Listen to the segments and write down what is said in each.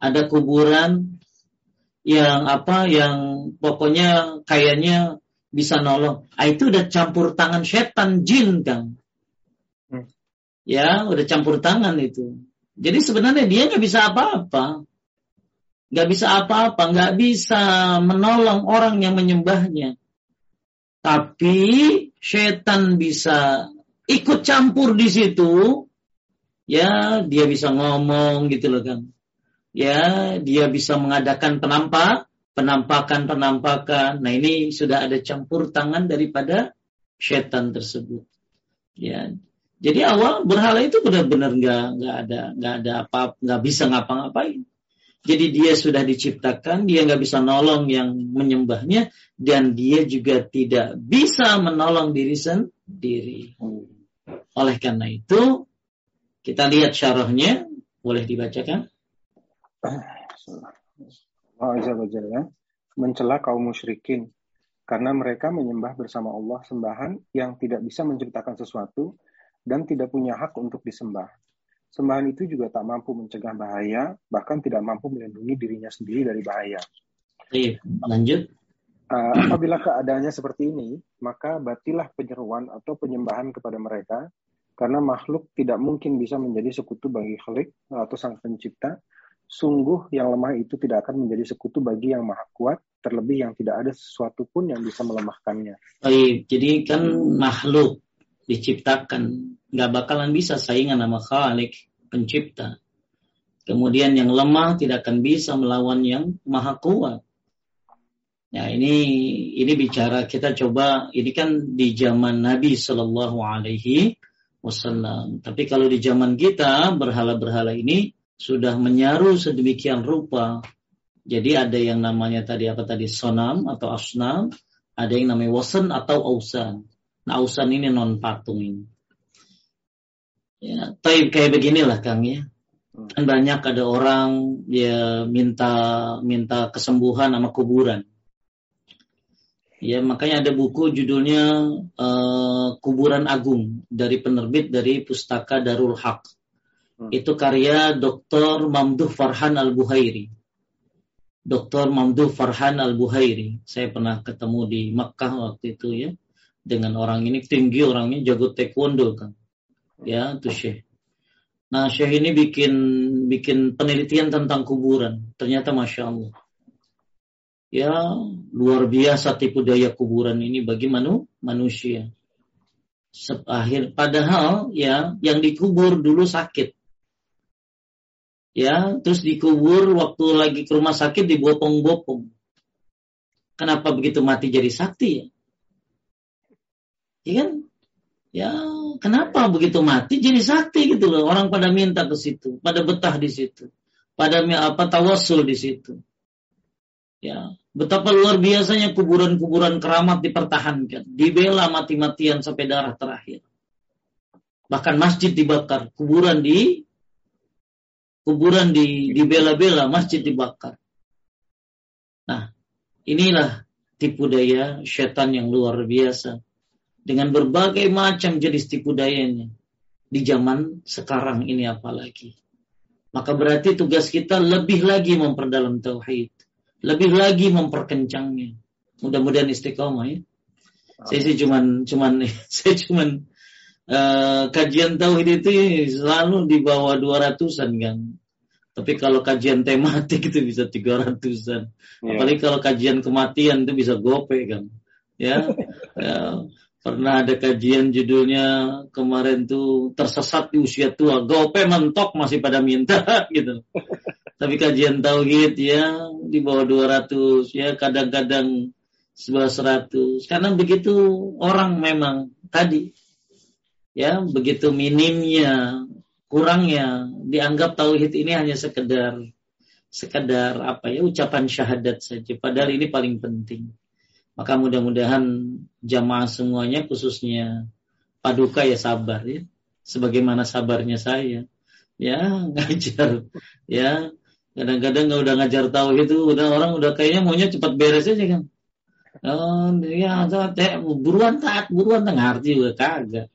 ada kuburan yang apa yang pokoknya kayaknya bisa nolong. Ah, itu udah campur tangan setan jin kang. Hmm. Ya, udah campur tangan itu. Jadi sebenarnya dia nggak bisa apa-apa, nggak bisa apa-apa, nggak bisa menolong orang yang menyembahnya. Tapi setan bisa ikut campur di situ, ya dia bisa ngomong gitu loh kan ya dia bisa mengadakan penampak penampakan-penampakan. Nah ini sudah ada campur tangan daripada setan tersebut. Ya, jadi awal berhala itu benar-benar nggak nggak ada nggak ada apa nggak bisa ngapa-ngapain. Jadi dia sudah diciptakan, dia nggak bisa nolong yang menyembahnya dan dia juga tidak bisa menolong diri sendiri. Oleh karena itu kita lihat syarahnya, boleh dibacakan? Allah ya, mencela kaum musyrikin karena mereka menyembah bersama Allah sembahan yang tidak bisa menciptakan sesuatu dan tidak punya hak untuk disembah. Sembahan itu juga tak mampu mencegah bahaya, bahkan tidak mampu melindungi dirinya sendiri dari bahaya. Iya, lanjut. Uh, apabila keadaannya seperti ini, maka batilah penyeruan atau penyembahan kepada mereka, karena makhluk tidak mungkin bisa menjadi sekutu bagi Khalik atau Sang Pencipta, Sungguh yang lemah itu tidak akan menjadi sekutu bagi yang maha kuat, terlebih yang tidak ada sesuatu pun yang bisa melemahkannya. Baik, jadi kan makhluk diciptakan, nggak bakalan bisa saingan sama Khalik, pencipta. Kemudian yang lemah tidak akan bisa melawan yang maha kuat. Nah ini ini bicara kita coba ini kan di zaman Nabi Shallallahu Alaihi Wasallam. Tapi kalau di zaman kita berhala-berhala ini sudah menyaru sedemikian rupa. Jadi ada yang namanya tadi apa tadi sonam atau asnam, ada yang namanya wasan atau ausan. Nah ausan ini non patung ini. Ya, tapi kayak beginilah Kang ya. Kan banyak ada orang ya minta minta kesembuhan sama kuburan. Ya makanya ada buku judulnya uh, Kuburan Agung dari penerbit dari Pustaka Darul Haq Hmm. Itu karya Dr. Mamduh Farhan Al-Buhairi. Dr. Mamduh Farhan Al-Buhairi. Saya pernah ketemu di Makkah waktu itu ya. Dengan orang ini tinggi orangnya jago taekwondo kan. Ya, itu Syekh. Nah, Syekh ini bikin bikin penelitian tentang kuburan. Ternyata Masya Allah. Ya, luar biasa tipu daya kuburan ini bagi manu, manusia. Akhir, padahal ya yang dikubur dulu sakit ya terus dikubur waktu lagi ke rumah sakit dibopong-bopong. Kenapa begitu mati jadi sakti ya? Ya kan? Ya, kenapa begitu mati jadi sakti gitu loh. Orang pada minta ke situ, pada betah di situ. Pada apa tawasul di situ. Ya, betapa luar biasanya kuburan-kuburan keramat dipertahankan, dibela mati-matian sampai darah terakhir. Bahkan masjid dibakar, kuburan di kuburan di dibela-bela, masjid dibakar. Nah, inilah tipu daya setan yang luar biasa dengan berbagai macam jenis tipu dayanya di zaman sekarang ini apalagi. Maka berarti tugas kita lebih lagi memperdalam tauhid, lebih lagi memperkencangnya. Mudah-mudahan istiqomah ya. Saya sih cuman cuman saya cuman uh, kajian tauhid itu selalu di bawah 200-an kan. Tapi kalau kajian tematik itu bisa 300-an. Yeah. Apalagi kalau kajian kematian itu bisa gope kan. Ya. ya. Pernah ada kajian judulnya kemarin tuh tersesat di usia tua. Gope mentok masih pada minta gitu. Tapi kajian tauhid ya di bawah 200 ya kadang-kadang sebelah 100. Karena begitu orang memang tadi ya begitu minimnya kurangnya dianggap tauhid ini hanya sekedar sekedar apa ya ucapan syahadat saja. Padahal ini paling penting. Maka mudah-mudahan jamaah semuanya khususnya paduka ya sabar ya. Sebagaimana sabarnya saya. Ya ngajar. Ya kadang-kadang nggak udah ngajar tauhid itu udah orang udah kayaknya maunya cepat beres aja kan. Oh ya buruan taat buruan tengah arti juga kagak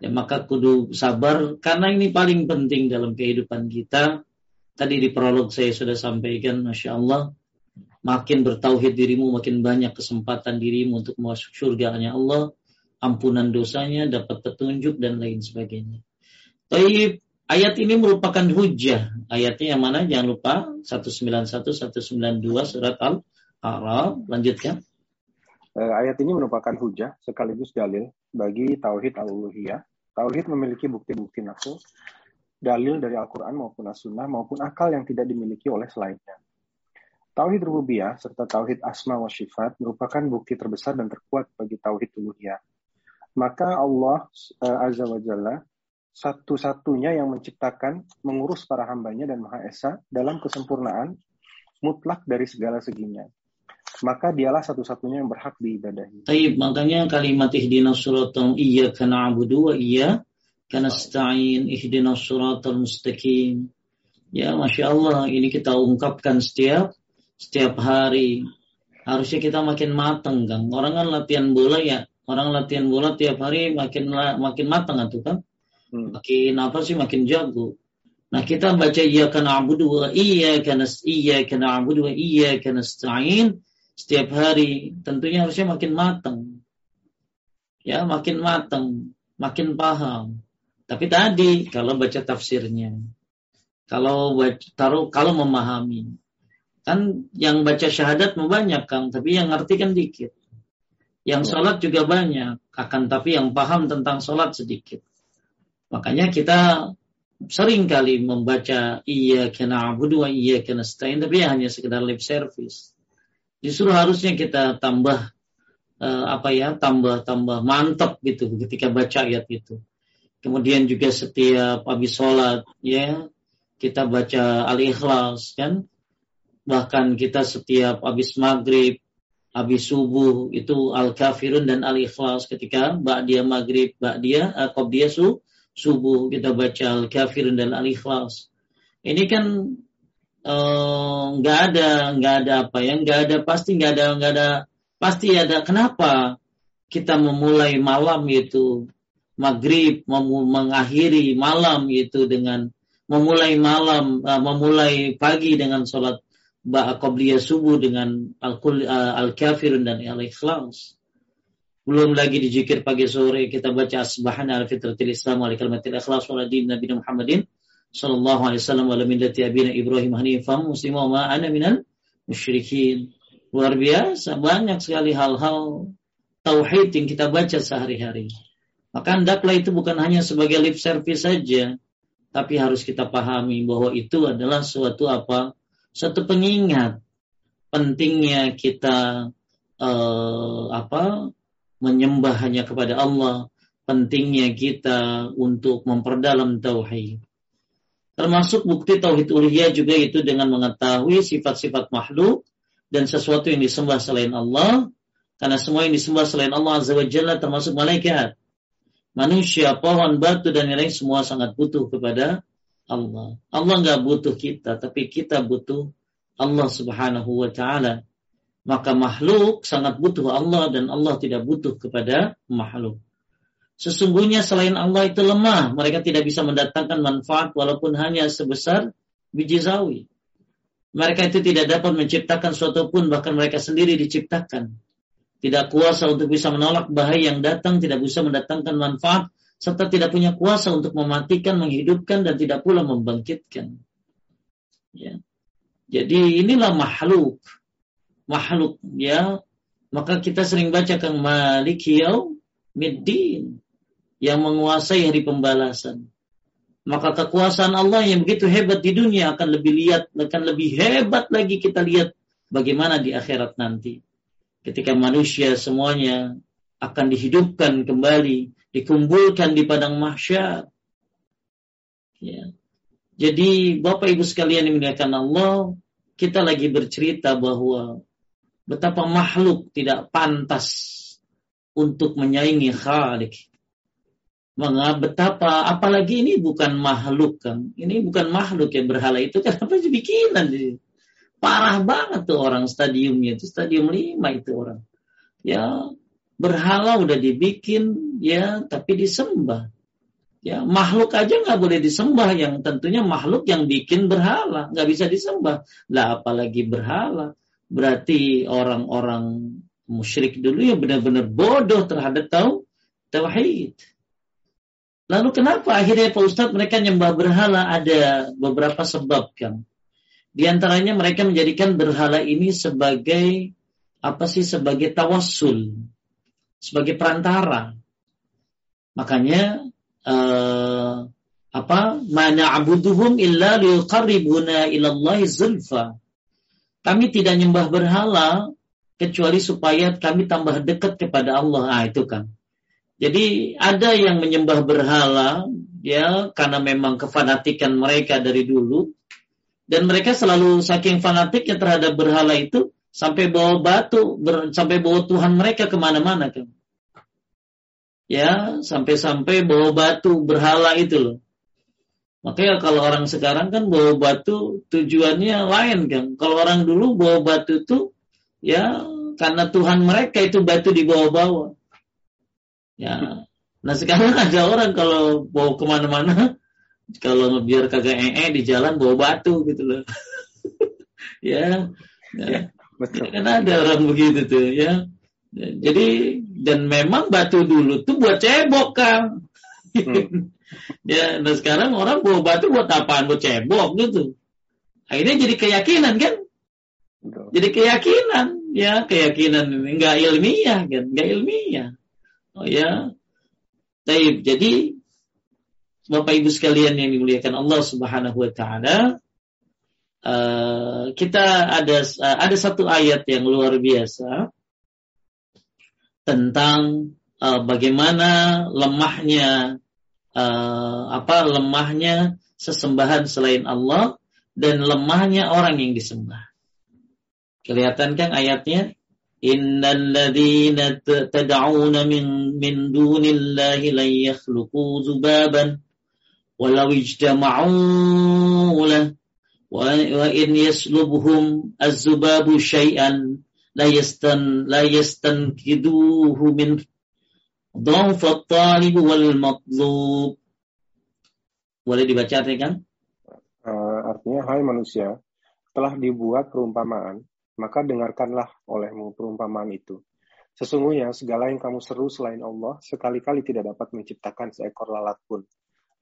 ya maka kudu sabar karena ini paling penting dalam kehidupan kita Tadi di prolog saya sudah sampaikan, Masya Allah, makin bertauhid dirimu, makin banyak kesempatan dirimu untuk masuk surga hanya Allah, ampunan dosanya, dapat petunjuk, dan lain sebagainya. Tapi ayat ini merupakan hujah. Ayatnya yang mana? Jangan lupa 191, 192 surat Al-A'raf. Lanjutkan. Uh, ayat ini merupakan hujah sekaligus dalil bagi tauhid al-uluhiyah. Tauhid memiliki bukti-bukti nafsu, dalil dari Al-Quran maupun As-Sunnah maupun akal yang tidak dimiliki oleh selainnya. Tauhid rububiyah serta tauhid asma wa sifat merupakan bukti terbesar dan terkuat bagi tauhid uluhiyah. Maka Allah uh, Azza wa Jalla satu-satunya yang menciptakan, mengurus para hambanya dan Maha Esa dalam kesempurnaan mutlak dari segala seginya. Maka dialah satu-satunya yang berhak diibadahi. Taib, makanya kalimat ihdinas suratul iya kana abudu wa iya kana sta'in ihdinas suratul mustaqim. Ya, Masya Allah, ini kita ungkapkan setiap setiap hari. Harusnya kita makin matang, Kang. Orang kan latihan bola ya, orang latihan bola tiap hari makin makin matang atau kan. Hmm. Makin apa sih makin jago. Nah kita baca iya karena abudu wa iya karena iya karena abudu wa iya karena stain setiap hari tentunya harusnya makin matang. Ya makin matang, makin paham. Tapi tadi kalau baca tafsirnya, kalau baca, taruh kalau memahami, Kan yang baca syahadat mau banyak Kang, tapi yang ngerti kan dikit. Yang ya. sholat juga banyak, akan tapi yang paham tentang sholat sedikit. Makanya kita sering kali membaca iya kena abudu wa iya kena stain, tapi hanya sekedar lip service. Justru harusnya kita tambah uh, apa ya, tambah tambah mantap gitu ketika baca ayat itu. Kemudian juga setiap habis sholat ya kita baca al-ikhlas kan bahkan kita setiap habis maghrib, habis subuh itu al-kafirun dan al-ikhlas ketika dia maghrib, dia atau dia su, subuh kita baca al-kafirun dan al-ikhlas. Ini kan eh, nggak uh, ada nggak ada apa ya nggak ada pasti nggak ada nggak ada pasti ada kenapa kita memulai malam itu maghrib mengakhiri malam itu dengan memulai malam uh, memulai pagi dengan sholat qabliyah subuh dengan al-kafirun dan al-ikhlas. Belum lagi dizikir pagi sore kita baca asbahana al fitratil islam wa kalimatil ikhlas wa din Nabi Muhammadin sallallahu alaihi wasallam wa millati abina Ibrahim hanifan muslima ma ana minal musyrikin. Luar biasa banyak sekali hal-hal tauhid yang kita baca sehari-hari. Maka hendaklah itu bukan hanya sebagai lip service saja, tapi harus kita pahami bahwa itu adalah suatu apa? satu pengingat pentingnya kita uh, apa menyembah hanya kepada Allah, pentingnya kita untuk memperdalam tauhid. Termasuk bukti tauhid uluhiyah juga itu dengan mengetahui sifat-sifat makhluk dan sesuatu yang disembah selain Allah, karena semua yang disembah selain Allah Azza wa Jalla termasuk malaikat, manusia, pohon, batu dan lain semua sangat butuh kepada Allah. Allah nggak butuh kita, tapi kita butuh Allah Subhanahu wa taala. Maka makhluk sangat butuh Allah dan Allah tidak butuh kepada makhluk. Sesungguhnya selain Allah itu lemah, mereka tidak bisa mendatangkan manfaat walaupun hanya sebesar biji sawi. Mereka itu tidak dapat menciptakan suatu pun bahkan mereka sendiri diciptakan. Tidak kuasa untuk bisa menolak bahaya yang datang, tidak bisa mendatangkan manfaat serta tidak punya kuasa untuk mematikan, menghidupkan dan tidak pula membangkitkan. Ya. Jadi inilah makhluk. Makhluk ya. Maka kita sering baca Kang Malik Middin yang menguasai hari pembalasan. Maka kekuasaan Allah yang begitu hebat di dunia akan lebih lihat akan lebih hebat lagi kita lihat bagaimana di akhirat nanti. Ketika manusia semuanya akan dihidupkan kembali dikumpulkan di padang mahsyar. Ya. Jadi Bapak Ibu sekalian yang dimuliakan Allah, kita lagi bercerita bahwa betapa makhluk tidak pantas untuk menyaingi Khalik. Betapa apalagi ini bukan makhluk kan. Ini bukan makhluk yang berhala itu kan apa sih Parah banget tuh orang stadiumnya itu stadium lima itu orang. Ya berhala udah dibikin ya tapi disembah Ya, makhluk aja nggak boleh disembah yang tentunya makhluk yang bikin berhala nggak bisa disembah. Lah apalagi berhala. Berarti orang-orang musyrik dulu ya benar-benar bodoh terhadap tahu tauhid. Lalu kenapa akhirnya Pak Ustadz mereka nyembah berhala? Ada beberapa sebab kan. Di antaranya mereka menjadikan berhala ini sebagai apa sih sebagai tawassul, sebagai perantara. Makanya uh, apa mana abuduhum illa liqarribuna ilallahi zulfa. Kami tidak nyembah berhala kecuali supaya kami tambah dekat kepada Allah. Ah itu kan. Jadi ada yang menyembah berhala ya karena memang kefanatikan mereka dari dulu dan mereka selalu saking fanatiknya terhadap berhala itu sampai bawa batu ber, sampai bawa Tuhan mereka ke mana-mana kan ya sampai-sampai bawa batu berhala itu loh. Makanya kalau orang sekarang kan bawa batu tujuannya lain kan. Kalau orang dulu bawa batu itu ya karena Tuhan mereka itu batu dibawa-bawa. Ya, nah sekarang ada orang kalau bawa ke mana-mana, kalau biar kagak ee di jalan bawa batu gitu loh. ya, ya, ya betul. kan ada orang begitu tuh ya. Jadi dan memang batu dulu tuh buat cebok kan. Hmm. ya, dan sekarang orang bawa batu buat apaan? Buat cebok gitu. Akhirnya jadi keyakinan kan? Betul. Jadi keyakinan, ya keyakinan ini nggak ilmiah kan, nggak ilmiah. Oh ya, Taib. Jadi Bapak Ibu sekalian yang dimuliakan Allah Subhanahu Wa Taala, uh, kita ada uh, ada satu ayat yang luar biasa tentang uh, bagaimana lemahnya uh, apa lemahnya sesembahan selain Allah dan lemahnya orang yang disembah. Kelihatan kan ayatnya? Innal ladzina tad'una min min dunillahi la yakhluqu zubaban walau ijtama'u lahu wa in yaslubhum az-zubabu syai'an la yastan la yastankiduhu min dhaf at-talib wal matlub. Boleh dibaca artinya kan? Uh, artinya hai manusia, telah dibuat perumpamaan, maka dengarkanlah olehmu perumpamaan itu. Sesungguhnya segala yang kamu seru selain Allah sekali-kali tidak dapat menciptakan seekor lalat pun,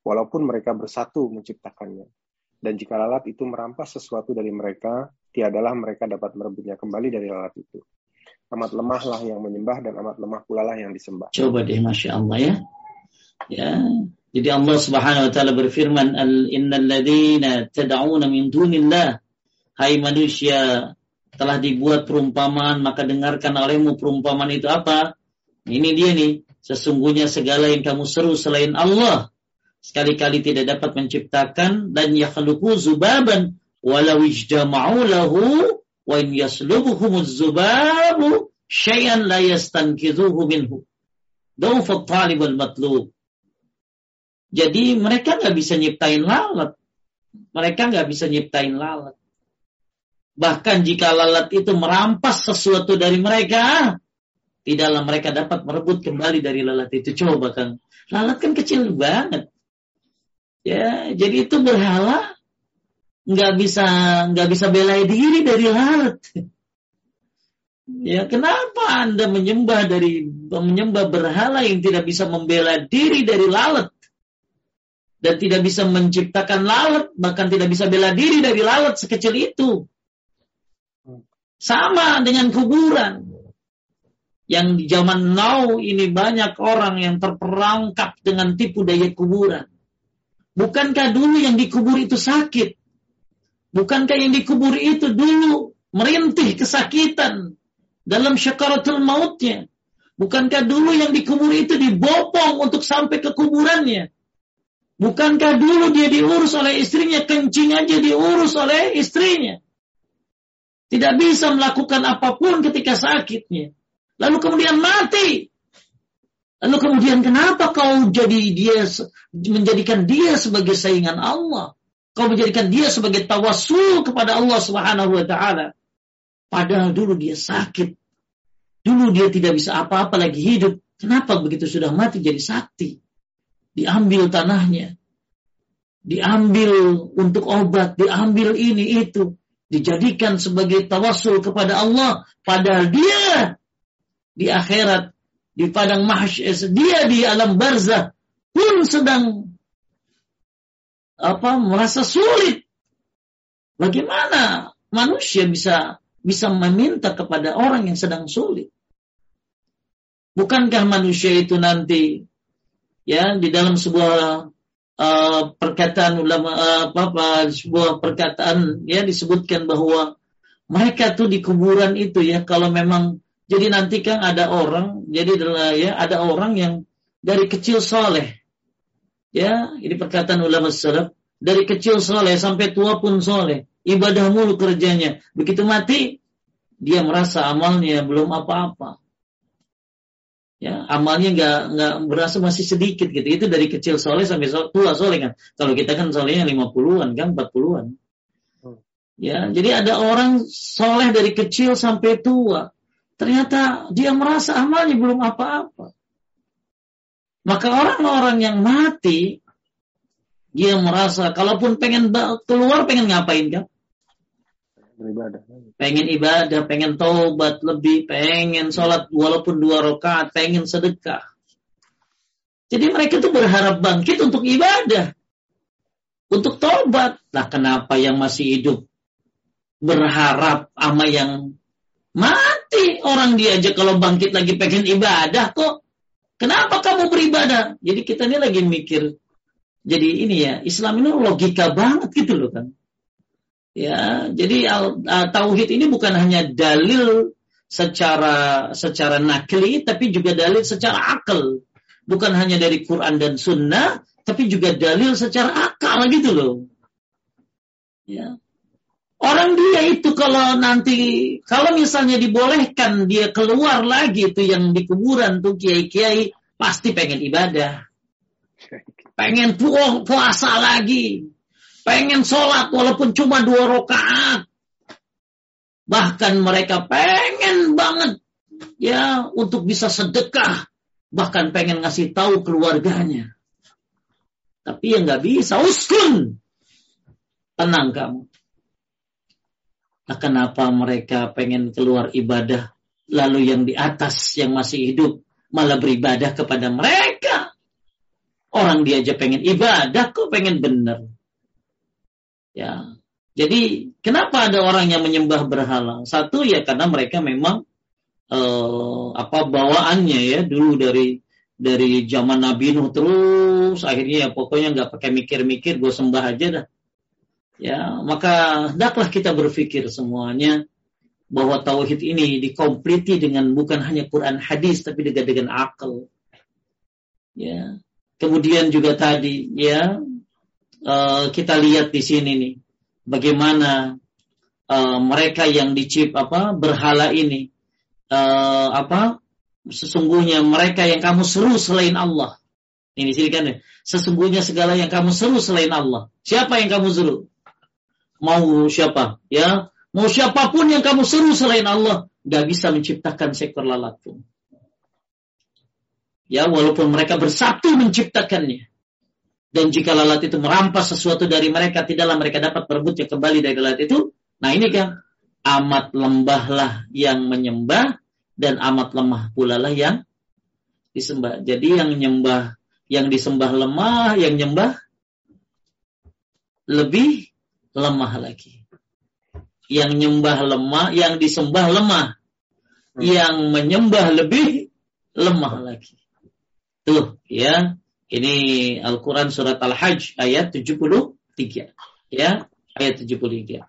walaupun mereka bersatu menciptakannya. Dan jika lalat itu merampas sesuatu dari mereka, tiadalah mereka dapat merebutnya kembali dari lalat itu. Amat lemahlah yang menyembah dan amat lemah pula lah yang disembah. Coba deh, masya Allah ya. Ya, jadi Allah Subhanahu Wa Taala berfirman, Al Innal ladina tad'una min dunillah, Hai manusia, telah dibuat perumpamaan, maka dengarkan olehmu perumpamaan itu apa? Ini dia nih, sesungguhnya segala yang kamu seru selain Allah, sekali-kali tidak dapat menciptakan dan yakhluqu zubaban walau ijtama'u lahu wa in yaslubuhum zubabu syai'an la yastankidhuhu minhu. Dawfa talib wal matlub. Jadi mereka nggak bisa nyiptain lalat. Mereka nggak bisa nyiptain lalat. Bahkan jika lalat itu merampas sesuatu dari mereka, tidaklah mereka dapat merebut kembali dari lalat itu. Coba kan, lalat kan kecil banget. Ya, jadi itu berhala nggak bisa nggak bisa bela diri dari lalat. Ya, kenapa Anda menyembah dari menyembah berhala yang tidak bisa membela diri dari lalat? Dan tidak bisa menciptakan lalat, bahkan tidak bisa bela diri dari lalat sekecil itu. Sama dengan kuburan. Yang di zaman now ini banyak orang yang terperangkap dengan tipu daya kuburan. Bukankah dulu yang dikubur itu sakit? Bukankah yang dikubur itu dulu merintih kesakitan dalam syakaratul mautnya? Bukankah dulu yang dikubur itu dibopong untuk sampai ke kuburannya? Bukankah dulu dia diurus oleh istrinya, kencing aja diurus oleh istrinya? Tidak bisa melakukan apa pun ketika sakitnya. Lalu kemudian mati. Lalu kemudian kenapa kau jadi dia menjadikan dia sebagai saingan Allah? Kau menjadikan dia sebagai tawasul kepada Allah Subhanahu wa taala. Padahal dulu dia sakit. Dulu dia tidak bisa apa-apa lagi hidup. Kenapa begitu sudah mati jadi sakti? diambil tanahnya, diambil untuk obat, diambil ini itu, dijadikan sebagai tawasul kepada Allah, padahal dia di akhirat, di padang mahsyar, dia di alam barzah pun sedang apa merasa sulit. Bagaimana manusia bisa bisa meminta kepada orang yang sedang sulit? Bukankah manusia itu nanti ya di dalam sebuah uh, perkataan ulama uh, apa, apa sebuah perkataan ya disebutkan bahwa mereka tuh di kuburan itu ya kalau memang jadi nanti kan ada orang jadi ya ada orang yang dari kecil soleh ya ini perkataan ulama salaf dari kecil soleh sampai tua pun soleh ibadah mulu kerjanya begitu mati dia merasa amalnya belum apa-apa ya amalnya nggak nggak berasa masih sedikit gitu. Itu dari kecil soleh sampai tua soleh kan. Kalau kita kan solehnya lima puluhan kan empat puluhan. Hmm. ya jadi ada orang soleh dari kecil sampai tua. Ternyata dia merasa amalnya belum apa-apa. Maka orang-orang yang mati dia merasa kalaupun pengen keluar pengen ngapain kan beribadah. Pengen ibadah, pengen taubat lebih, pengen sholat walaupun dua rakaat, pengen sedekah. Jadi mereka itu berharap bangkit untuk ibadah. Untuk taubat. Nah kenapa yang masih hidup berharap sama yang mati orang diajak kalau bangkit lagi pengen ibadah kok. Kenapa kamu beribadah? Jadi kita ini lagi mikir. Jadi ini ya, Islam ini logika banget gitu loh kan. Ya, jadi uh, tauhid ini bukan hanya dalil secara secara nakli, tapi juga dalil secara akal. Bukan hanya dari Quran dan Sunnah, tapi juga dalil secara akal gitu loh. Ya. Orang dia itu kalau nanti, kalau misalnya dibolehkan dia keluar lagi itu yang di kuburan tuh kiai-kiai pasti pengen ibadah. Pengen puasa lagi pengen sholat walaupun cuma dua rakaat. Bahkan mereka pengen banget ya untuk bisa sedekah, bahkan pengen ngasih tahu keluarganya. Tapi ya nggak bisa, uskun. Tenang kamu. Nah, kenapa mereka pengen keluar ibadah, lalu yang di atas yang masih hidup malah beribadah kepada mereka? Orang dia aja pengen ibadah, kok pengen bener? Ya. Jadi kenapa ada orang yang menyembah berhala? Satu ya karena mereka memang eh, apa bawaannya ya dulu dari dari zaman Nabi Nuh terus akhirnya ya pokoknya nggak pakai mikir-mikir gue sembah aja dah. Ya, maka hendaklah kita berpikir semuanya bahwa tauhid ini dikompliti dengan bukan hanya Quran hadis tapi juga dengan akal. Ya. Kemudian juga tadi ya uh, kita lihat di sini nih bagaimana uh, mereka yang dicip apa berhala ini uh, apa sesungguhnya mereka yang kamu seru selain Allah. Ini sini kan ya? Sesungguhnya segala yang kamu seru selain Allah. Siapa yang kamu seru? Mau siapa? Ya? Mau siapa pun yang kamu seru selain Allah gak bisa menciptakan seekor lalat pun. Ya walaupun mereka bersatu menciptakannya dan jika lalat itu merampas sesuatu dari mereka, tidaklah mereka dapat merebutnya kembali dari lalat itu. Nah ini kan amat lembahlah yang menyembah dan amat lemah pula lah yang disembah. Jadi yang menyembah, yang disembah lemah, yang nyembah lebih lemah lagi. Yang nyembah lemah, yang disembah lemah. Hmm. Yang menyembah lebih lemah lagi. Tuh, ya. Ini Al-Quran surat Al-Hajj ayat 73. Ya, ayat 73.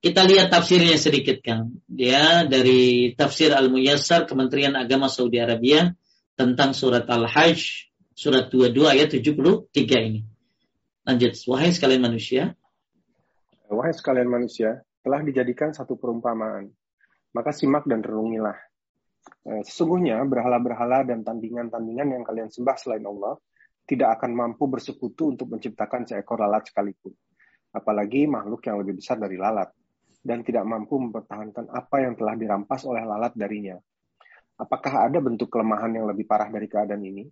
Kita lihat tafsirnya sedikit Kang. Ya, dari tafsir Al-Muyassar Kementerian Agama Saudi Arabia tentang surat Al-Hajj surat 22 ayat 73 ini. Lanjut, wahai sekalian manusia. Wahai sekalian manusia, telah dijadikan satu perumpamaan. Maka simak dan renungilah sesungguhnya berhala-berhala dan tandingan-tandingan yang kalian sembah selain Allah tidak akan mampu bersekutu untuk menciptakan seekor lalat sekalipun. Apalagi makhluk yang lebih besar dari lalat. Dan tidak mampu mempertahankan apa yang telah dirampas oleh lalat darinya. Apakah ada bentuk kelemahan yang lebih parah dari keadaan ini?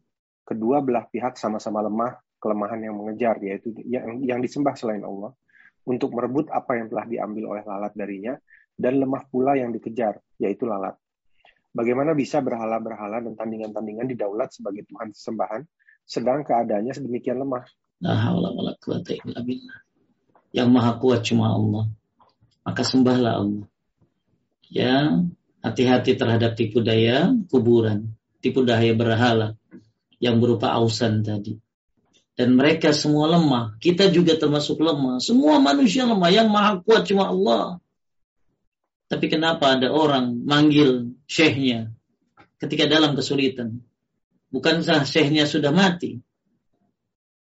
kedua belah pihak sama-sama lemah kelemahan yang mengejar yaitu yang, yang disembah selain Allah untuk merebut apa yang telah diambil oleh lalat darinya dan lemah pula yang dikejar yaitu lalat. Bagaimana bisa berhala-berhala dan tandingan-tandingan didaulat sebagai Tuhan sembahan sedang keadaannya sedemikian lemah? Yang maha kuat cuma Allah. Maka sembahlah Allah. Ya, hati-hati terhadap tipu daya kuburan, tipu daya berhala yang berupa ausan tadi. Dan mereka semua lemah. Kita juga termasuk lemah. Semua manusia lemah. Yang maha kuat cuma Allah. Tapi kenapa ada orang manggil syekhnya ketika dalam kesulitan? Bukankah syekhnya sudah mati?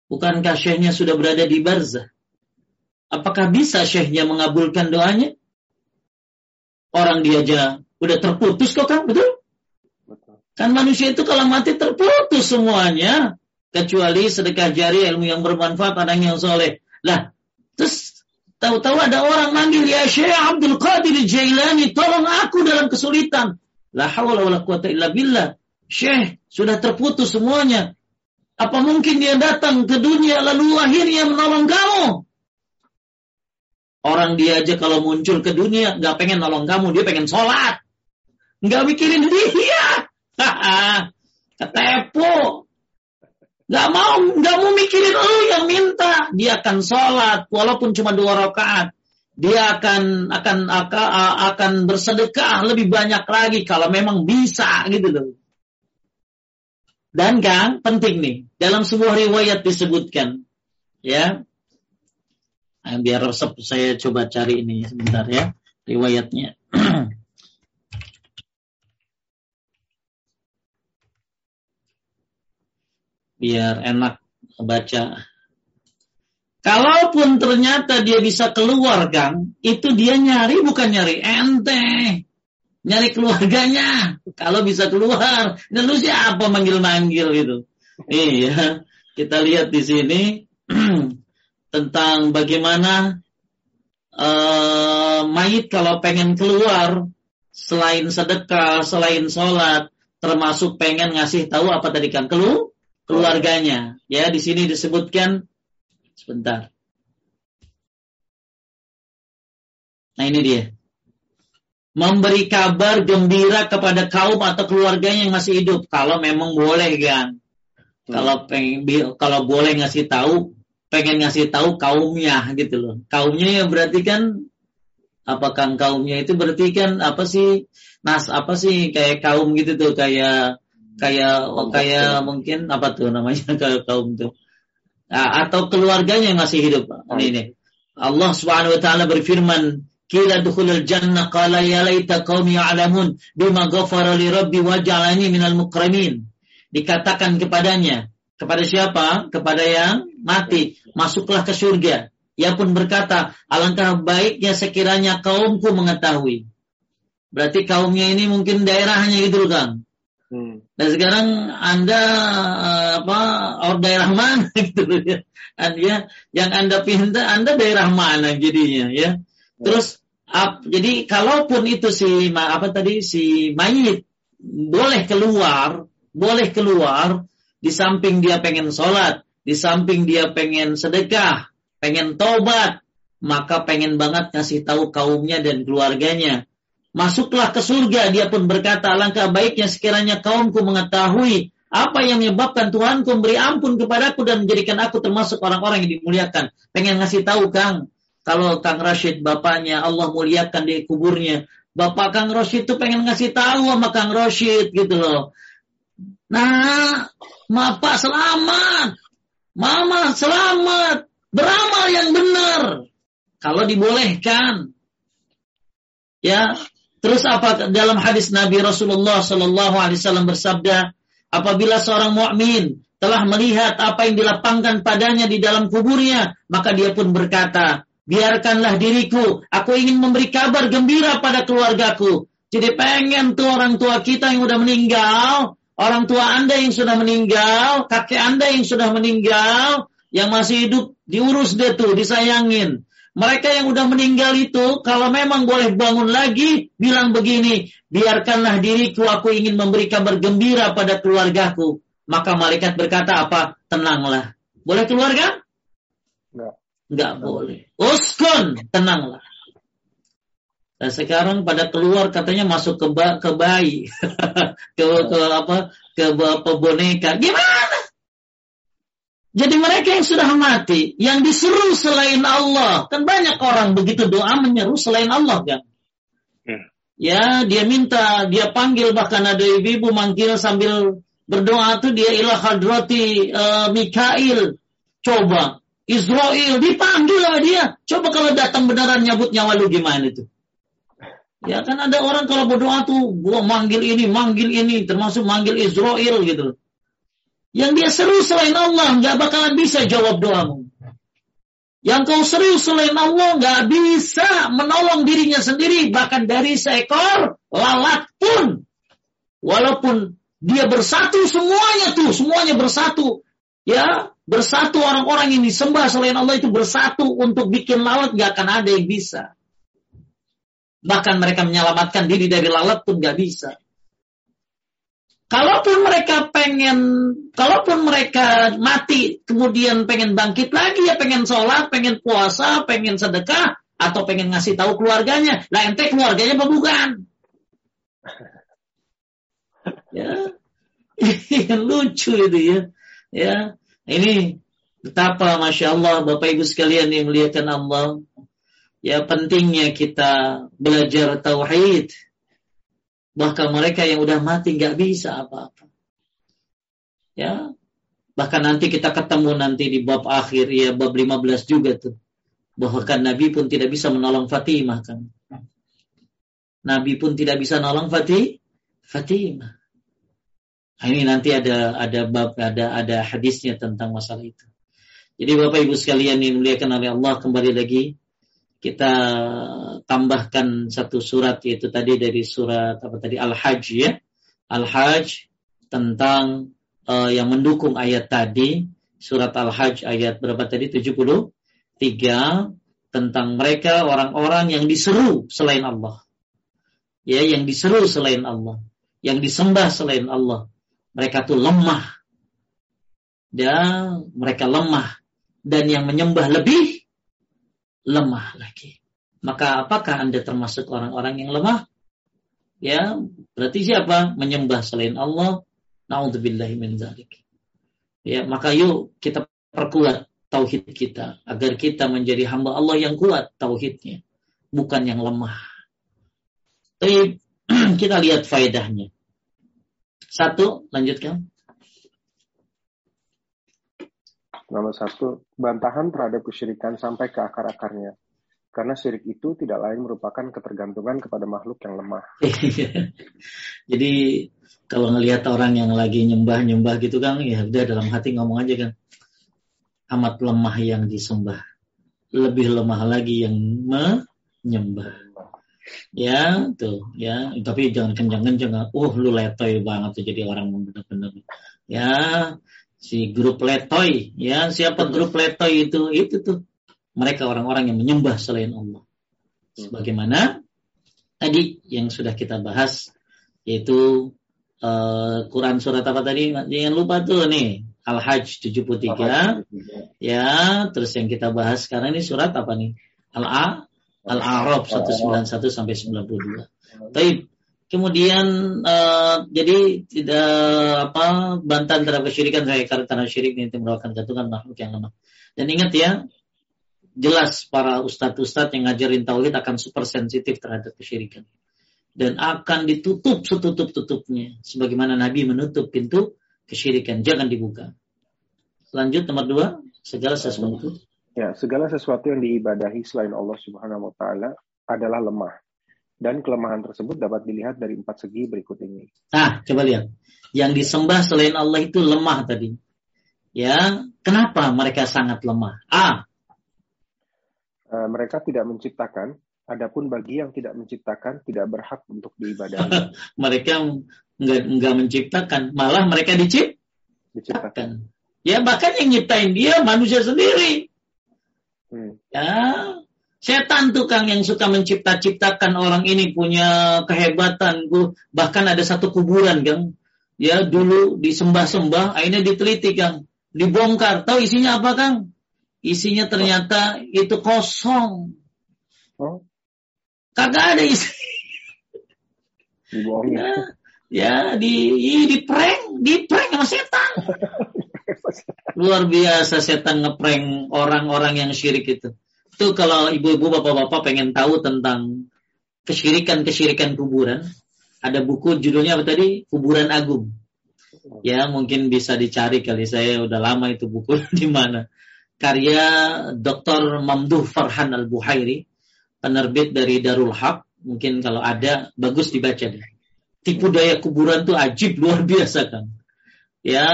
Bukankah syekhnya sudah berada di barzah? Apakah bisa syekhnya mengabulkan doanya? Orang dia aja udah terputus kok kan, betul? Kan manusia itu kalau mati terputus semuanya. Kecuali sedekah jari ilmu yang bermanfaat orang yang soleh. Lah, terus tahu-tahu ada orang manggil ya Syekh Abdul Qadir Jailani, tolong aku dalam kesulitan. La hawla wala quwata illa billah. Syekh, sudah terputus semuanya. Apa mungkin dia datang ke dunia lalu akhirnya menolong kamu? Orang dia aja kalau muncul ke dunia nggak pengen nolong kamu, dia pengen sholat. Nggak mikirin dia. Ketepo. Gak mau, gak mau mikirin lu yang minta. Dia akan sholat, walaupun cuma dua rakaat. Dia akan akan akan akan bersedekah lebih banyak lagi kalau memang bisa gitu loh. Dan Kang, penting nih, dalam sebuah riwayat disebutkan, ya, nah, biar resep saya coba cari ini sebentar ya, riwayatnya. Biar enak baca. Kalaupun ternyata dia bisa keluar, Gang, itu dia nyari bukan nyari ente. Nyari keluarganya. Kalau bisa keluar, dan lu siapa manggil-manggil gitu. Iya, kita lihat di sini tentang bagaimana uh, mayit kalau pengen keluar selain sedekah, selain sholat, termasuk pengen ngasih tahu apa tadi kan keluar keluarganya. Ya, di sini disebutkan sebentar. Nah, ini dia. Memberi kabar gembira kepada kaum atau keluarganya yang masih hidup kalau memang boleh kan. Hmm. Kalau pengen kalau boleh ngasih tahu, pengen ngasih tahu kaumnya gitu loh. Kaumnya ya berarti kan apakah kaumnya itu berarti kan apa sih nas apa sih kayak kaum gitu tuh kayak kayak oh, kayak mungkin apa tuh namanya kayak kaum tuh nah, atau keluarganya yang masih hidup oh. ini nih Allah Subhanahu wa taala berfirman Kila dukhulul jannah qala ya laita qaumi ya'lamun bima ghafara li rabbi wa ja'alani minal mukramin. Dikatakan kepadanya, kepada siapa? Kepada yang mati, masuklah ke surga. Ia pun berkata, alangkah baiknya sekiranya kaumku mengetahui. Berarti kaumnya ini mungkin daerahnya gitu kan. Hmm. Dan sekarang Anda eh, apa orang daerah mana gitu ya. Anda yang Anda pindah Anda daerah mana jadinya ya. Terus ap, jadi kalaupun itu si apa tadi si mayit boleh keluar, boleh keluar di samping dia pengen sholat, di samping dia pengen sedekah, pengen tobat, maka pengen banget ngasih tahu kaumnya dan keluarganya Masuklah ke surga. Dia pun berkata, alangkah baiknya sekiranya kaumku mengetahui apa yang menyebabkan Tuhanku memberi ampun kepadaku dan menjadikan aku termasuk orang-orang yang dimuliakan. Pengen ngasih tahu Kang, kalau Kang Rashid bapaknya Allah muliakan di kuburnya. Bapak Kang Rashid itu pengen ngasih tahu sama Kang Rashid gitu loh. Nah, Bapak selamat. Mama selamat. Beramal yang benar. Kalau dibolehkan. Ya, Terus apa dalam hadis Nabi Rasulullah Shallallahu Alaihi Wasallam bersabda, apabila seorang mukmin telah melihat apa yang dilapangkan padanya di dalam kuburnya, maka dia pun berkata, biarkanlah diriku, aku ingin memberi kabar gembira pada keluargaku. Jadi pengen tuh orang tua kita yang sudah meninggal, orang tua anda yang sudah meninggal, kakek anda yang sudah meninggal, yang masih hidup diurus deh tuh, disayangin. Mereka yang udah meninggal itu kalau memang boleh bangun lagi bilang begini, biarkanlah diriku aku ingin memberi kabar gembira pada keluargaku. Maka malaikat berkata apa? Tenanglah. Boleh keluar kan? Enggak. Enggak boleh. Uskun, tenanglah. Dan sekarang pada keluar katanya masuk ke ba ke bayi, ke ke apa ke apa boneka. Gimana? Jadi mereka yang sudah mati, yang diseru selain Allah, kan banyak orang begitu doa menyeru selain Allah kan? Hmm. Ya, dia minta, dia panggil bahkan ada ibu-ibu manggil sambil berdoa tuh dia ilah hadrati uh, Mikail. Coba Israel dipanggil sama dia. Coba kalau datang beneran nyabut nyawa lu gimana itu? Ya kan ada orang kalau berdoa tuh gua manggil ini, manggil ini, termasuk manggil Israel gitu. Yang dia seru selain Allah nggak bakalan bisa jawab doamu. Yang kau seru selain Allah nggak bisa menolong dirinya sendiri bahkan dari seekor lalat pun. Walaupun dia bersatu semuanya tuh, semuanya bersatu. Ya, bersatu orang-orang yang disembah selain Allah itu bersatu untuk bikin lalat nggak akan ada yang bisa. Bahkan mereka menyelamatkan diri dari lalat pun gak bisa. Kalaupun mereka pengen, kalaupun mereka mati, kemudian pengen bangkit lagi ya pengen sholat, pengen puasa, pengen sedekah, atau pengen ngasih tahu keluarganya. Lah ente keluarganya apa bukan? ya, lucu itu ya. Ya, ini betapa masya Allah Bapak Ibu sekalian yang melihatkan Allah ya pentingnya kita belajar tauhid. Bahkan mereka yang udah mati nggak bisa apa-apa. Ya, bahkan nanti kita ketemu nanti di bab akhir ya bab 15 juga tuh. Bahkan Nabi pun tidak bisa menolong Fatimah kan. Nabi pun tidak bisa menolong Fatih, Fatimah. Nah, ini nanti ada ada bab ada ada hadisnya tentang masalah itu. Jadi Bapak Ibu sekalian yang dimuliakan oleh Allah kembali lagi kita tambahkan satu surat yaitu tadi dari surat apa tadi Al-Hajj ya. Al-Hajj tentang uh, yang mendukung ayat tadi surat Al-Hajj ayat berapa tadi 73 tentang mereka orang-orang yang diseru selain Allah. Ya, yang diseru selain Allah, yang disembah selain Allah. Mereka tuh lemah. Dan mereka lemah dan yang menyembah lebih lemah lagi. Maka apakah Anda termasuk orang-orang yang lemah? Ya, berarti siapa? Menyembah selain Allah. Nauzubillahi min dzalik. Ya, maka yuk kita perkuat tauhid kita agar kita menjadi hamba Allah yang kuat tauhidnya, bukan yang lemah. Tapi kita lihat faedahnya. Satu, lanjutkan. Nomor satu, bantahan terhadap kesyirikan sampai ke akar-akarnya. Karena syirik itu tidak lain merupakan ketergantungan kepada makhluk yang lemah. Jadi kalau ngelihat orang yang lagi nyembah-nyembah gitu kan, ya udah dalam hati ngomong aja kan, amat lemah yang disembah. Lebih lemah lagi yang menyembah. Ya, tuh, ya. Tapi jangan kencang-kencang. Uh, lu letoy banget tuh jadi orang benar-benar. Ya, si grup letoy ya siapa grup letoy itu itu tuh. Mereka orang-orang yang menyembah selain Allah. Hmm. sebagaimana tadi yang sudah kita bahas yaitu uh, Quran surat apa tadi? Jangan lupa tuh nih Al-Hajj 73 Al ya terus yang kita bahas sekarang ini surat apa nih? Al-A Al-A'raf 191 sampai 92 Baik, Kemudian uh, jadi tidak apa bantahan terhadap kesyirikan saya karena syirik ini merupakan gantungan makhluk yang lemah. Dan ingat ya, jelas para ustadz-ustadz yang ngajarin tauhid akan super sensitif terhadap kesyirikan. Dan akan ditutup setutup-tutupnya. Sebagaimana Nabi menutup pintu kesyirikan. Jangan dibuka. Lanjut nomor dua, segala sesuatu. Ya, segala sesuatu yang diibadahi selain Allah Subhanahu wa taala adalah lemah dan kelemahan tersebut dapat dilihat dari empat segi berikut ini. Nah, coba lihat. Yang disembah selain Allah itu lemah tadi. Ya, kenapa mereka sangat lemah? A. Uh, mereka tidak menciptakan, adapun bagi yang tidak menciptakan tidak berhak untuk diibadahi. mereka enggak, enggak menciptakan, malah mereka dicip diciptakan. Ya, bahkan yang nyiptain dia manusia sendiri. Hmm. Ya, Setan tukang yang suka mencipta-ciptakan orang ini punya kehebatan. Bahkan ada satu kuburan, Gang. ya dulu disembah-sembah, akhirnya diteliti Kang, dibongkar. Tahu isinya apa Kang? Isinya ternyata itu kosong. Oh. Kagak ada isi. Dibohongin. Ya, ya di di prank, di prank sama setan. Luar biasa setan ngeprank orang-orang yang syirik itu. Itu kalau ibu-ibu bapak-bapak pengen tahu tentang kesyirikan-kesyirikan kuburan, ada buku judulnya apa tadi? Kuburan Agung. Ya, mungkin bisa dicari kali saya udah lama itu buku di mana. Karya Dr. Mamduh Farhan Al-Buhairi, penerbit dari Darul Haq. Mungkin kalau ada, bagus dibaca deh. Tipu daya kuburan tuh ajib luar biasa kan. Ya,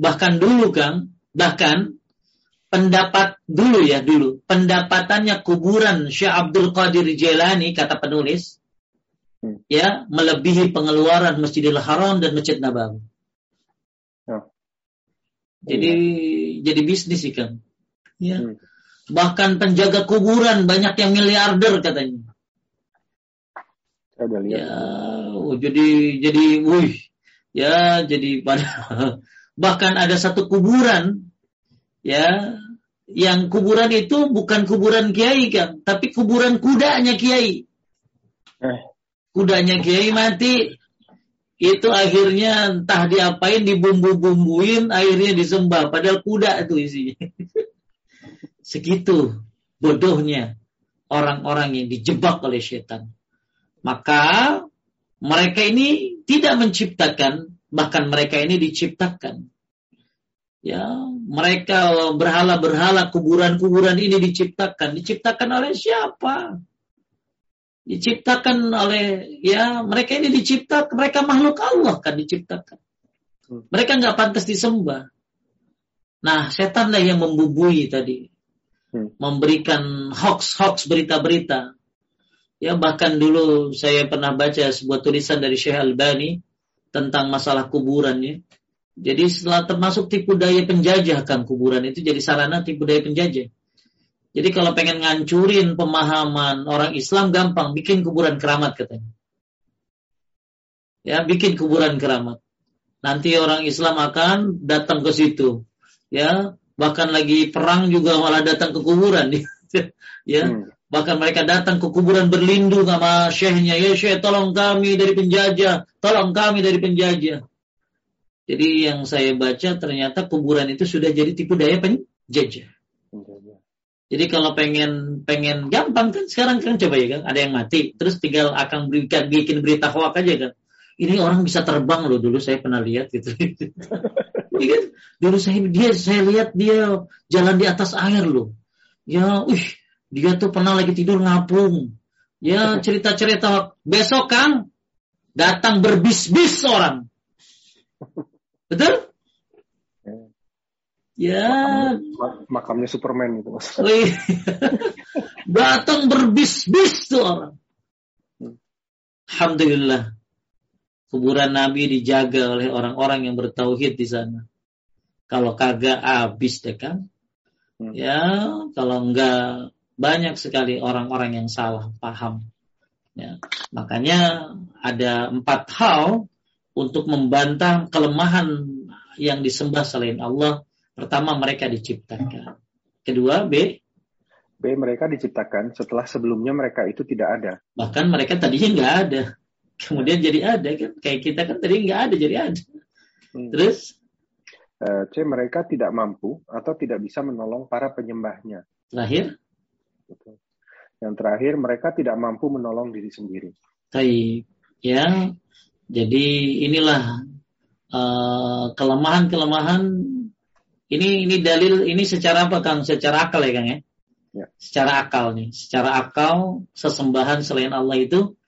bahkan dulu kan, bahkan pendapat dulu ya dulu pendapatannya kuburan Syekh Abdul Qadir Jailani kata penulis hmm. ya melebihi pengeluaran Masjidil Haram dan Masjid Nabawi. Oh. Jadi hmm. jadi bisnis ikan. Ya. Hmm. Bahkan penjaga kuburan banyak yang miliarder katanya. Ada lihat. Ya, oh, jadi jadi wih. Ya, jadi pada bahkan ada satu kuburan ya yang kuburan itu bukan kuburan kiai kan tapi kuburan kudanya kiai. Eh. kudanya kiai mati itu akhirnya entah diapain dibumbu-bumbuin akhirnya disembah. Padahal kuda itu isinya. Segitu bodohnya orang-orang yang dijebak oleh setan. Maka mereka ini tidak menciptakan bahkan mereka ini diciptakan. Ya, mereka berhala-berhala kuburan-kuburan ini diciptakan. Diciptakan oleh siapa? Diciptakan oleh ya mereka ini diciptakan mereka makhluk Allah kan diciptakan. Mereka nggak pantas disembah. Nah, setan lah yang membubui tadi. Hmm. Memberikan hoax-hoax berita-berita. Ya, bahkan dulu saya pernah baca sebuah tulisan dari Syekh Albani tentang masalah kuburan ya jadi setelah termasuk tipu daya penjajah kan kuburan itu jadi sarana tipu daya penjajah. Jadi kalau pengen ngancurin pemahaman orang Islam gampang bikin kuburan keramat katanya. Ya, bikin kuburan keramat. Nanti orang Islam akan datang ke situ. Ya, bahkan lagi perang juga malah datang ke kuburan. ya, hmm. bahkan mereka datang ke kuburan berlindung sama syekhnya. Ya, syekh tolong kami dari penjajah, tolong kami dari penjajah. Jadi yang saya baca ternyata kuburan itu sudah jadi tipu daya penjajah. Jadi kalau pengen pengen gampang kan sekarang kan coba ya kan ada yang mati terus tinggal akan berikan bikin berita hoak aja kan. Ini orang bisa terbang loh dulu saya pernah lihat gitu. Iya kan? Dulu saya dia saya lihat dia jalan di atas air loh. Ya, wih, dia tuh pernah lagi tidur ngapung. Ya cerita-cerita besok kan datang berbis-bis orang. Betul? Ya. Makam, makamnya Superman itu mas. Oh, iya. Datang berbis-bis tuh orang. Alhamdulillah. Kuburan Nabi dijaga oleh orang-orang yang bertauhid di sana. Kalau kagak habis deh kan. Hmm. Ya, kalau enggak banyak sekali orang-orang yang salah paham. Ya, makanya ada empat hal untuk membantah kelemahan yang disembah selain Allah. Pertama, mereka diciptakan. Kedua, B. B. Mereka diciptakan setelah sebelumnya mereka itu tidak ada. Bahkan mereka tadinya nggak ada. Kemudian jadi ada kan. Kayak kita kan tadi nggak ada jadi ada. Hmm. Terus? Eh, C. Mereka tidak mampu atau tidak bisa menolong para penyembahnya. Terakhir? Yang terakhir, mereka tidak mampu menolong diri sendiri. Baik. Ya, jadi inilah uh, kelemahan-kelemahan. Ini ini dalil ini secara apa Kang? Secara akal ya Kang ya? ya. Secara akal nih, secara akal sesembahan selain Allah itu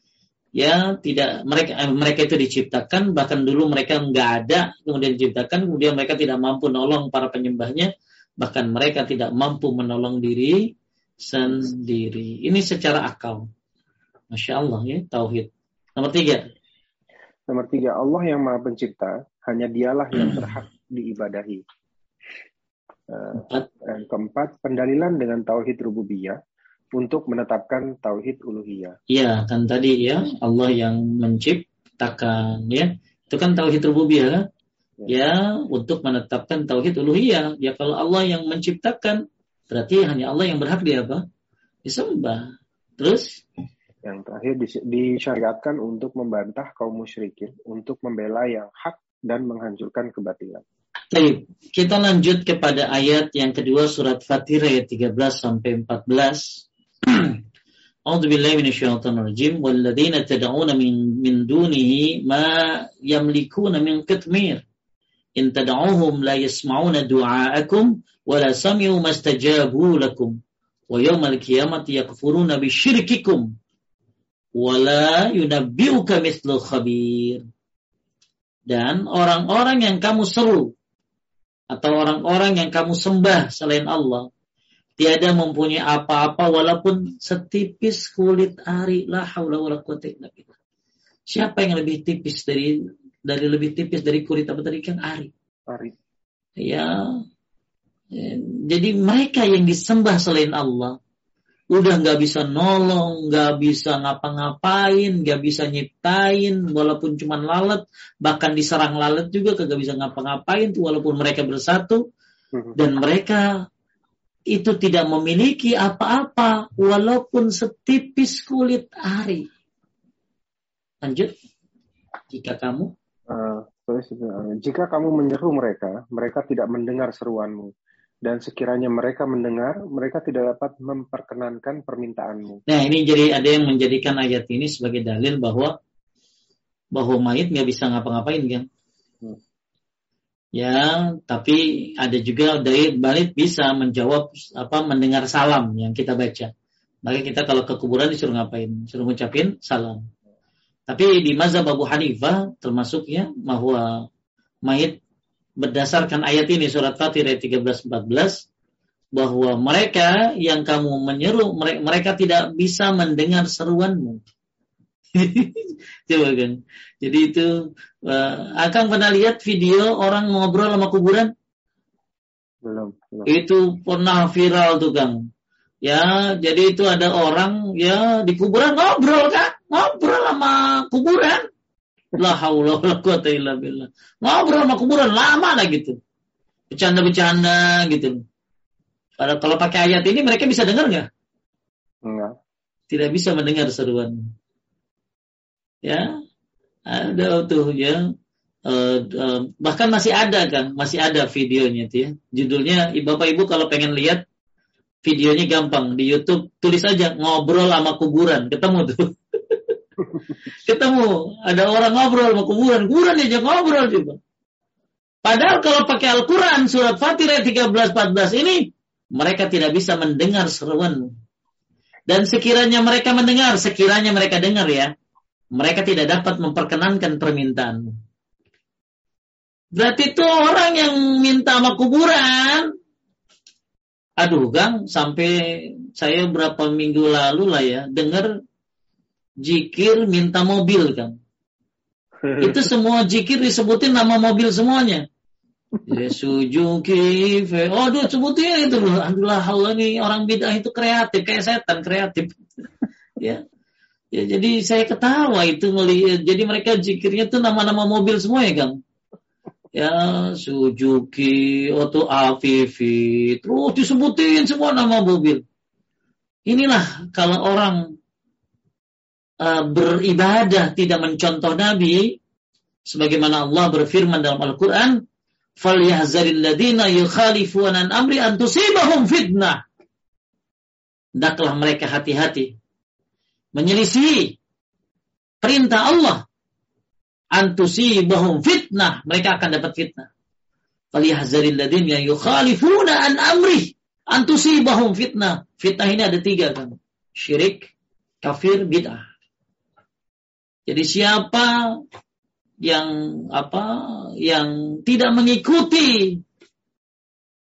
ya tidak mereka eh, mereka itu diciptakan. Bahkan dulu mereka nggak ada kemudian diciptakan. Kemudian mereka tidak mampu menolong para penyembahnya. Bahkan mereka tidak mampu menolong diri sendiri. Ini secara akal. Masya Allah ya tauhid. Nomor tiga Nomor tiga, Allah yang maha pencipta, hanya dialah yang berhak diibadahi. Uh, yang keempat, pendalilan dengan tauhid rububiyah untuk menetapkan tauhid uluhiyah. Iya, kan tadi ya Allah yang menciptakan ya, Itu kan tauhid rububiyah kan? Ya, untuk menetapkan tauhid uluhiyah. Ya kalau Allah yang menciptakan, berarti hanya Allah yang berhak dia apa? Disembah. Terus yang terakhir disyariatkan untuk membantah kaum musyrikin, untuk membela yang hak dan menghancurkan kebatilan. Baik, kita lanjut kepada ayat yang kedua surat Fatir ayat 13 sampai 14. A'udzu billahi minasyaitonir rajim walladzina tad'una min min dunihi ma yamlikuna min qitmir in tad'uhum la yasma'una du'aakum wa la sami'u mastajabu lakum wa yawmal qiyamati yakfuruna bisyirkikum wa la yunabbi'uka mithlu khabir dan orang-orang yang kamu seru atau orang-orang yang kamu sembah selain Allah tiada mempunyai apa-apa walaupun setipis kulit ari la haula wala quwata illa billah. Siapa yang lebih tipis dari dari lebih tipis dari kulit apa tadi kan ari? Ari. Ya. Jadi mereka yang disembah selain Allah udah nggak bisa nolong, nggak bisa ngapa-ngapain, nggak bisa nyiptain, walaupun cuma lalat, bahkan diserang lalat juga kagak bisa ngapa-ngapain walaupun mereka bersatu. Mhm. dan mereka itu tidak memiliki apa-apa walaupun setipis kulit ari. Lanjut, jika kamu? Uh, jika kamu menyeru mereka, mereka tidak mendengar seruanmu dan sekiranya mereka mendengar, mereka tidak dapat memperkenankan permintaanmu. Nah ini jadi ada yang menjadikan ayat ini sebagai dalil bahwa bahwa mayit nggak bisa ngapa-ngapain kan? Hmm. Ya, tapi ada juga dari balik bisa menjawab apa mendengar salam yang kita baca. Maka kita kalau ke kuburan disuruh ngapain? Suruh ngucapin salam. Tapi di mazhab Abu Hanifah termasuknya bahwa mayit berdasarkan ayat ini surat Fatir ayat 13 14 bahwa mereka yang kamu menyeru mereka tidak bisa mendengar seruanmu. Coba kan. Jadi itu uh, akan pernah lihat video orang ngobrol sama kuburan? Belum, belum. Itu pernah viral tuh Kang. Ya, jadi itu ada orang ya di kuburan ngobrol kan, ngobrol sama kuburan. La haula wala quwata illa billah. Ngobrol sama kuburan lama lah gitu. Bercanda-bercanda gitu. Pada kalau pakai ayat ini mereka bisa dengar nggak? Enggak. Tidak bisa mendengar seruan. Ya, ada tuh ya. Uh, uh, bahkan masih ada kan, masih ada videonya tuh ya. Judulnya Bapak Ibu kalau pengen lihat videonya gampang di YouTube tulis aja ngobrol sama kuburan, ketemu tuh. Ketemu ada orang ngobrol sama kuburan, kuburan aja ngobrol juga. Padahal kalau pakai Al-Quran surat Fatir ayat 13 14 ini mereka tidak bisa mendengar seruan. Dan sekiranya mereka mendengar, sekiranya mereka dengar ya, mereka tidak dapat memperkenankan permintaanmu. Berarti itu orang yang minta sama kuburan. Aduh, Gang, sampai saya berapa minggu lalu lah ya, dengar jikir minta mobil kan. Itu semua jikir disebutin nama mobil semuanya. Suzuki, oh aduh sebutin itu loh. Alhamdulillah Allah nih orang bid'ah itu kreatif kayak setan kreatif. ya. Ya jadi saya ketawa itu melihat. Jadi mereka jikirnya tuh nama-nama mobil semua ya Kang. Ya Suzuki, Auto Avivi, terus disebutin semua nama mobil. Inilah kalau orang uh, beribadah tidak mencontoh Nabi sebagaimana Allah berfirman dalam Al-Qur'an falyahzaril ladina an amri an tusibahum fitnah. Hendaklah mereka hati-hati menyelisih perintah Allah. Antusibahum fitnah. Mereka akan dapat fitnah. Falyahzaril ladina yukhalifuna an amri antusibahum fitnah. Fitnah ini ada tiga kan syirik kafir bid'ah jadi siapa yang apa yang tidak mengikuti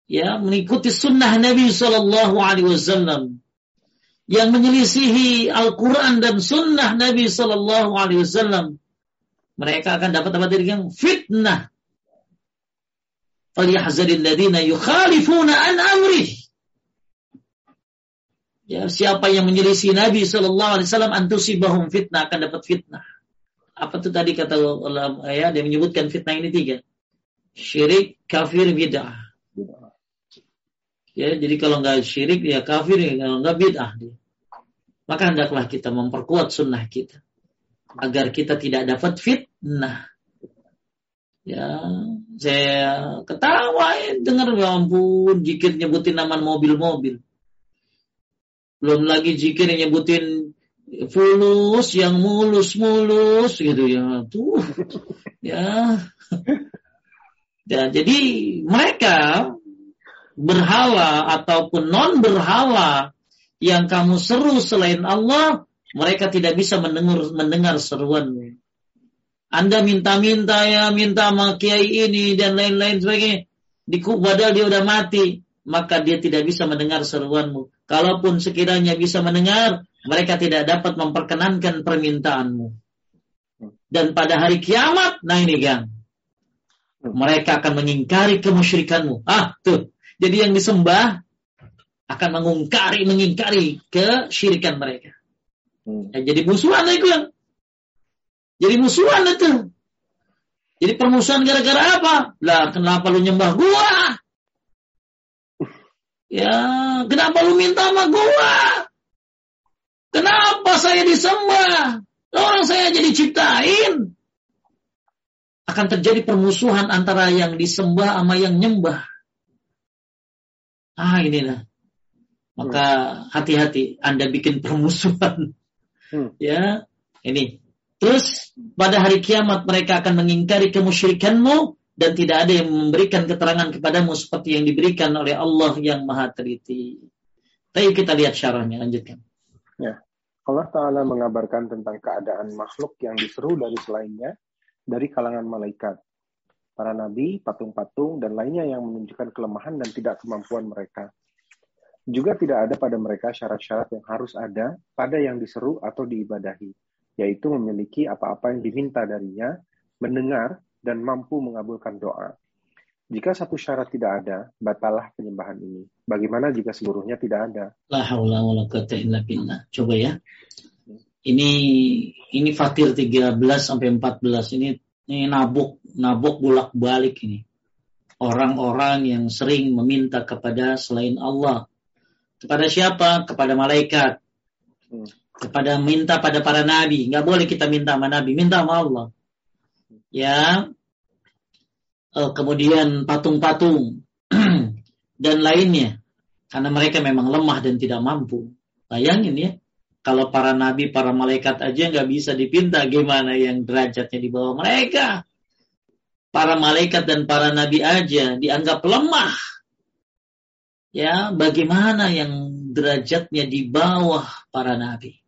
ya mengikuti sunnah Nabi Shallallahu Alaihi Wasallam yang menyelisihi Al-Quran dan sunnah Nabi Shallallahu Alaihi Wasallam mereka akan dapat apa dari yang fitnah. Faliyahzaril ladina yukhalifuna an amrih. Ya, siapa yang menyelisih Nabi Shallallahu Alaihi Wasallam antusibahum fitnah akan dapat fitnah. Apa tuh tadi kata ulama ya dia menyebutkan fitnah ini tiga. Syirik, kafir, bid'ah. Ya, jadi kalau nggak syirik ya kafir, ya kalau nggak bid'ah. Maka hendaklah kita memperkuat sunnah kita agar kita tidak dapat fitnah. Ya, saya ketawa ya, dengar ya ampun jikir nyebutin nama mobil-mobil. Belum lagi jikir nyebutin fulus yang mulus-mulus gitu ya. Tuh. Ya. ya. Jadi mereka berhala ataupun non berhala yang kamu seru selain Allah, mereka tidak bisa mendengar mendengar seruanmu. Anda minta-minta ya, minta sama kiai ini dan lain-lain sebagainya. Di padahal dia udah mati, maka dia tidak bisa mendengar seruanmu. Kalaupun sekiranya bisa mendengar, mereka tidak dapat memperkenankan permintaanmu. Dan pada hari kiamat, nah ini kan, mereka akan mengingkari kemusyrikanmu. Ah, tuh. Jadi yang disembah akan mengungkari, mengingkari kesyirikan mereka. Ya, jadi musuhan itu jadi musuhan itu. Jadi permusuhan gara-gara apa? Lah kenapa lu nyembah gua? Ya, kenapa lu minta sama gua? Kenapa saya disembah? Orang saya jadi ciptain. Akan terjadi permusuhan antara yang disembah sama yang nyembah. Ah, inilah. Maka hati-hati Anda bikin permusuhan. Hmm. Ya, ini Terus pada hari kiamat mereka akan mengingkari kemusyrikanmu dan tidak ada yang memberikan keterangan kepadamu seperti yang diberikan oleh Allah yang maha teliti. Tapi kita lihat syarahnya, lanjutkan. Ya. Allah Ta'ala mengabarkan tentang keadaan makhluk yang diseru dari selainnya dari kalangan malaikat, para nabi, patung-patung, dan lainnya yang menunjukkan kelemahan dan tidak kemampuan mereka. Juga tidak ada pada mereka syarat-syarat yang harus ada pada yang diseru atau diibadahi yaitu memiliki apa-apa yang diminta darinya, mendengar, dan mampu mengabulkan doa. Jika satu syarat tidak ada, batalah penyembahan ini. Bagaimana jika seluruhnya tidak ada? La haula Coba ya. Ini ini Fatir 13 sampai 14 ini ini nabuk nabuk bolak-balik ini. Orang-orang yang sering meminta kepada selain Allah. Kepada siapa? Kepada malaikat. Hmm kepada minta pada para nabi. Nggak boleh kita minta sama nabi, minta sama Allah. Ya. Uh, kemudian patung-patung dan lainnya. Karena mereka memang lemah dan tidak mampu. Bayangin ya, kalau para nabi, para malaikat aja nggak bisa dipinta, gimana yang derajatnya di bawah mereka? Para malaikat dan para nabi aja dianggap lemah. Ya, bagaimana yang derajatnya di bawah para nabi?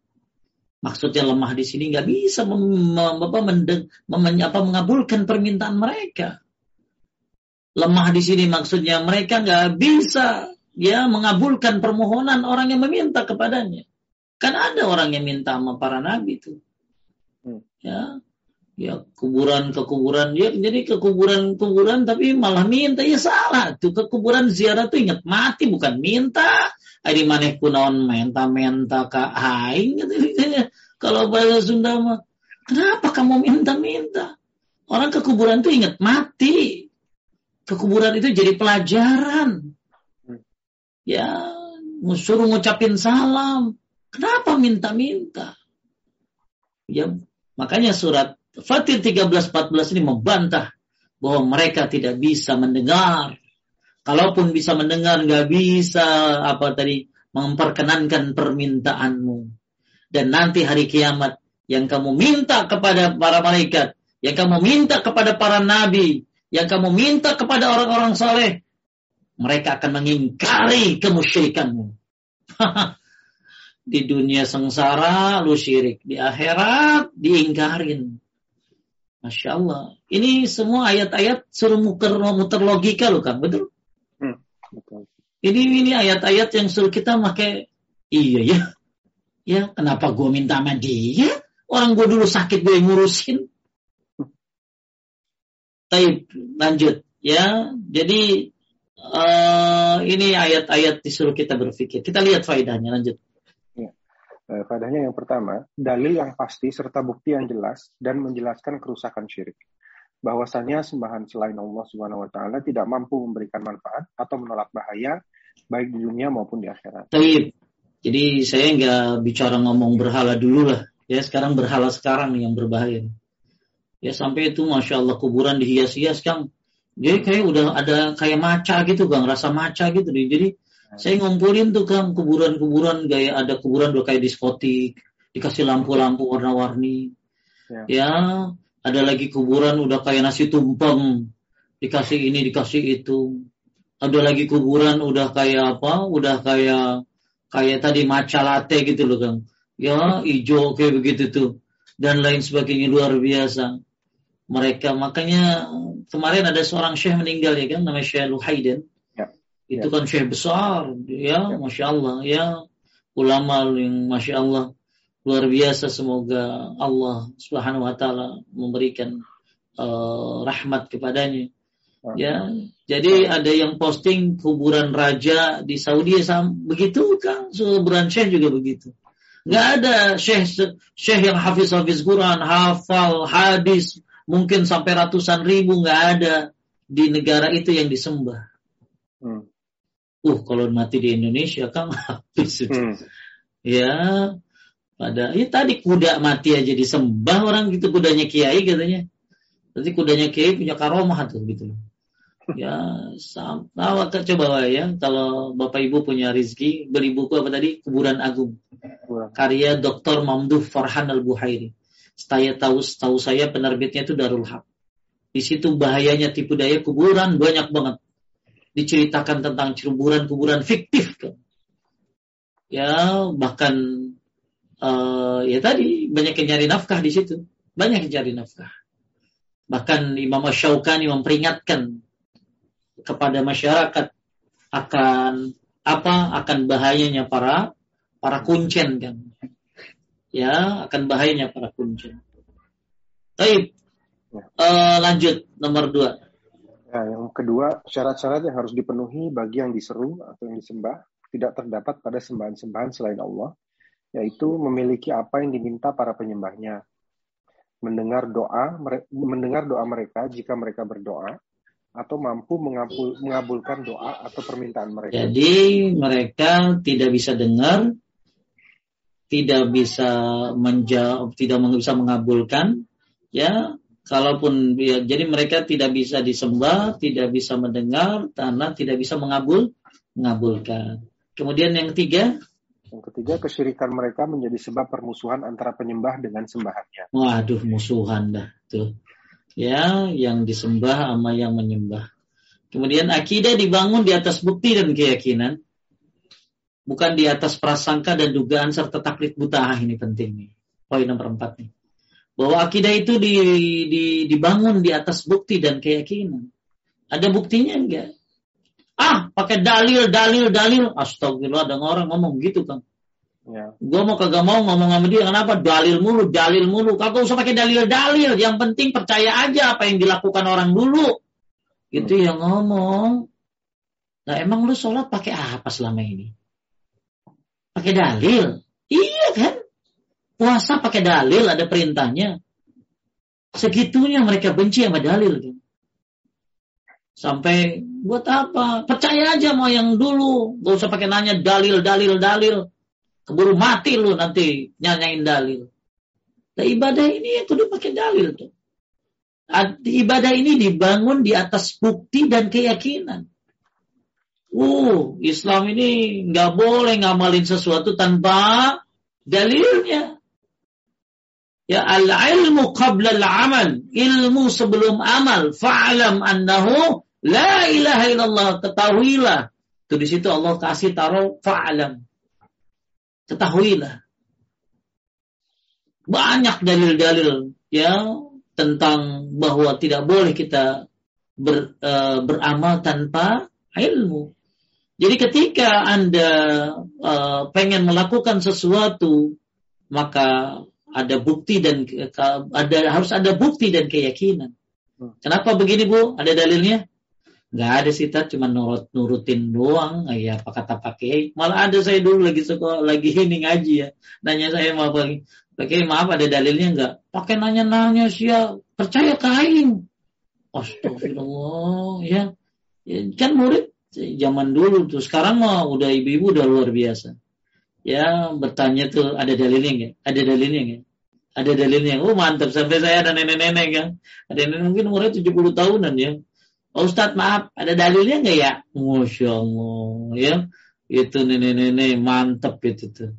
Maksudnya lemah di sini nggak bisa mem, mem, mendeng, mem, apa, mengabulkan permintaan mereka. Lemah di sini maksudnya mereka nggak bisa ya mengabulkan permohonan orang yang meminta kepadanya. Kan ada orang yang minta sama para nabi itu. Hmm. Ya, ya kuburan ke kuburan ya jadi ke kuburan kuburan tapi malah minta ya salah tuh ke kuburan ziarah tuh ingat mati bukan minta Ari maneh kunaon menta-menta ka aing gitu. Kalau bahasa Sunda mah, kenapa kamu minta-minta? Orang ke kuburan tuh ingat mati. Ke kuburan itu jadi pelajaran. Ya, suruh ngucapin salam. Kenapa minta-minta? Ya, makanya surat Fatir 13-14 ini membantah bahwa mereka tidak bisa mendengar Kalaupun bisa mendengar, nggak bisa apa tadi memperkenankan permintaanmu. Dan nanti hari kiamat yang kamu minta kepada para malaikat, yang kamu minta kepada para nabi, yang kamu minta kepada orang-orang saleh, mereka akan mengingkari kemusyrikanmu. di dunia sengsara lu syirik, di akhirat diingkarin. Masya Allah. Ini semua ayat-ayat suruh muter, muter logika loh kan, betul? Ini ini ayat-ayat yang suruh kita pakai iya ya. Ya, kenapa gue minta sama dia? Orang gue dulu sakit gue ngurusin. Taib, lanjut ya. Jadi uh, ini ayat-ayat disuruh kita berpikir. Kita lihat faedahnya lanjut. Ya. Eh, padahal yang pertama, dalil yang pasti serta bukti yang jelas dan menjelaskan kerusakan syirik. Bahwasanya sembahan selain Allah Subhanahu wa taala tidak mampu memberikan manfaat atau menolak bahaya baik di dunia maupun di akhirat. Taib. Jadi saya nggak bicara ngomong berhala dulu lah. Ya sekarang berhala sekarang yang berbahaya. Ya sampai itu masya Allah kuburan dihias-hias kang. Jadi kayak udah ada kayak maca gitu kang, rasa maca gitu. Jadi saya ngumpulin tuh kan kuburan-kuburan gaya ada kuburan udah kayak diskotik, dikasih lampu-lampu warna-warni. Ya. ya, ada lagi kuburan udah kayak nasi tumpeng, dikasih ini dikasih itu. Ada lagi kuburan udah kayak apa? Udah kayak kayak tadi maca latte gitu loh Kang. Ya, hijau kayak begitu tuh dan lain sebagainya luar biasa. Mereka. Makanya kemarin ada seorang syekh meninggal ya kan? Namanya Syekh Luhaiden itu ya. kan syekh besar, ya, ya, masya Allah, ya. Ulama yang masya Allah luar biasa. Semoga Allah Subhanahu Wa Taala memberikan uh, rahmat kepadanya. Ya, jadi ada yang posting kuburan raja di Saudi sama begitu kan, kuburan syekh juga begitu. Nggak ada syekh syekh yang hafiz hafiz Quran, hafal hadis, mungkin sampai ratusan ribu nggak ada di negara itu yang disembah. Hmm uh kalau mati di Indonesia kan habis itu. Hmm. Ya, pada ya tadi kuda mati aja disembah orang gitu kudanya kiai katanya. Jadi kudanya kiai punya karomah tuh gitu. Ya, sama coba ya kalau Bapak Ibu punya rizki beli buku apa tadi Kuburan Agung. Karya Dr. Mamduh Farhan Al-Buhairi. Saya tahu tahu saya penerbitnya itu Darul Haq. Di situ bahayanya tipu daya kuburan banyak banget diceritakan tentang kuburan-kuburan fiktif kan. Ya, bahkan uh, ya tadi banyak yang nyari nafkah di situ. Banyak yang cari nafkah. Bahkan Imam Syaukani memperingatkan kepada masyarakat akan apa akan bahayanya para para kuncen kan. Ya, akan bahayanya para kuncen. Baik. Uh, lanjut nomor dua. Nah, yang kedua, syarat-syarat yang harus dipenuhi bagi yang diseru atau yang disembah tidak terdapat pada sembahan-sembahan selain Allah, yaitu memiliki apa yang diminta para penyembahnya, mendengar doa, mendengar doa mereka jika mereka berdoa, atau mampu mengabul, mengabulkan doa atau permintaan mereka. Jadi mereka tidak bisa dengar, tidak bisa menjawab, tidak bisa mengabulkan, ya kalaupun ya, jadi mereka tidak bisa disembah, tidak bisa mendengar karena tidak bisa mengabul mengabulkan. Kemudian yang ketiga, yang ketiga kesyirikan mereka menjadi sebab permusuhan antara penyembah dengan sembahannya. Waduh, musuhan dah tuh. Ya, yang disembah sama yang menyembah. Kemudian akidah dibangun di atas bukti dan keyakinan, bukan di atas prasangka dan dugaan serta taklid buta. Ah, ini penting nih. Poin nomor empat nih bahwa akidah itu di, di, dibangun di atas bukti dan keyakinan. Ada buktinya enggak? Ah, pakai dalil, dalil, dalil. Astagfirullah, ada orang ngomong gitu kan. Ya. Gue mau kagak mau ngomong sama dia, kenapa? Dalil mulu, dalil mulu. Kagak usah pakai dalil, dalil. Yang penting percaya aja apa yang dilakukan orang dulu. Itu hmm. yang ngomong. Nah emang lu sholat pakai apa selama ini? Pakai dalil? Iya kan? Puasa pakai dalil, ada perintahnya. Segitunya mereka benci sama dalil. Sampai buat apa? Percaya aja mau yang dulu. Gak usah pakai nanya dalil, dalil, dalil. Keburu mati lu nanti nyanyain dalil. Nah, ibadah ini kudu pakai dalil tuh. Ibadah ini dibangun di atas bukti dan keyakinan. Uh, Islam ini nggak boleh ngamalin sesuatu tanpa dalilnya. Ya al-ilmu qabla al-amal. Ilmu sebelum amal. Fa'alam annahu la ilaha illallah. Ketahuilah. Itu di situ Allah kasih taruh fa'alam. Ketahuilah. Banyak dalil-dalil ya tentang bahwa tidak boleh kita ber, uh, beramal tanpa ilmu. Jadi ketika Anda uh, pengen melakukan sesuatu, maka ada bukti dan ada harus ada bukti dan keyakinan. Hmm. Kenapa begini Bu? Ada dalilnya? nggak ada sih tat cuma nurut nurutin doang ya apa kata pakai malah ada saya dulu lagi sekolah lagi ini ngaji ya nanya saya mau apa pakai maaf ada dalilnya nggak pakai nanya nanya sih ya percaya kain Astagfirullah ya. ya kan murid zaman dulu tuh. Sekarang mah udah ibu-ibu udah luar biasa. Ya bertanya tuh ada dalilnya nggak? Ada dalilnya nggak? Ada dalilnya oh mantap. Sampai saya ada nenek-nenek kan. Ada nenek mungkin umurnya 70 tahunan ya. Oh, Ustadz maaf. Ada dalilnya nggak ya? Masya Allah ya. Itu nenek-nenek mantap itu tuh.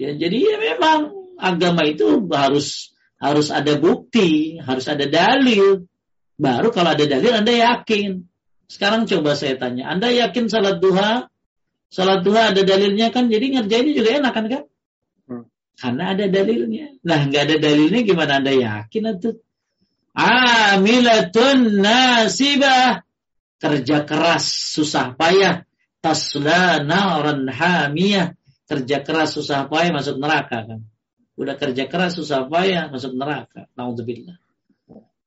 Ya jadi ya memang agama itu harus harus ada bukti harus ada dalil. Baru kalau ada dalil anda yakin sekarang coba saya tanya anda yakin salat duha Salat duha ada dalilnya kan, jadi ngerjainnya juga enak kan kan? Hmm. Karena ada dalilnya. Nah nggak ada dalilnya gimana anda yakin itu? Amilatun nasibah. Kerja keras, susah payah. Tasla naran hamiyah. Kerja keras, susah payah masuk neraka kan. Udah kerja keras, susah payah masuk neraka. Naudzubillah.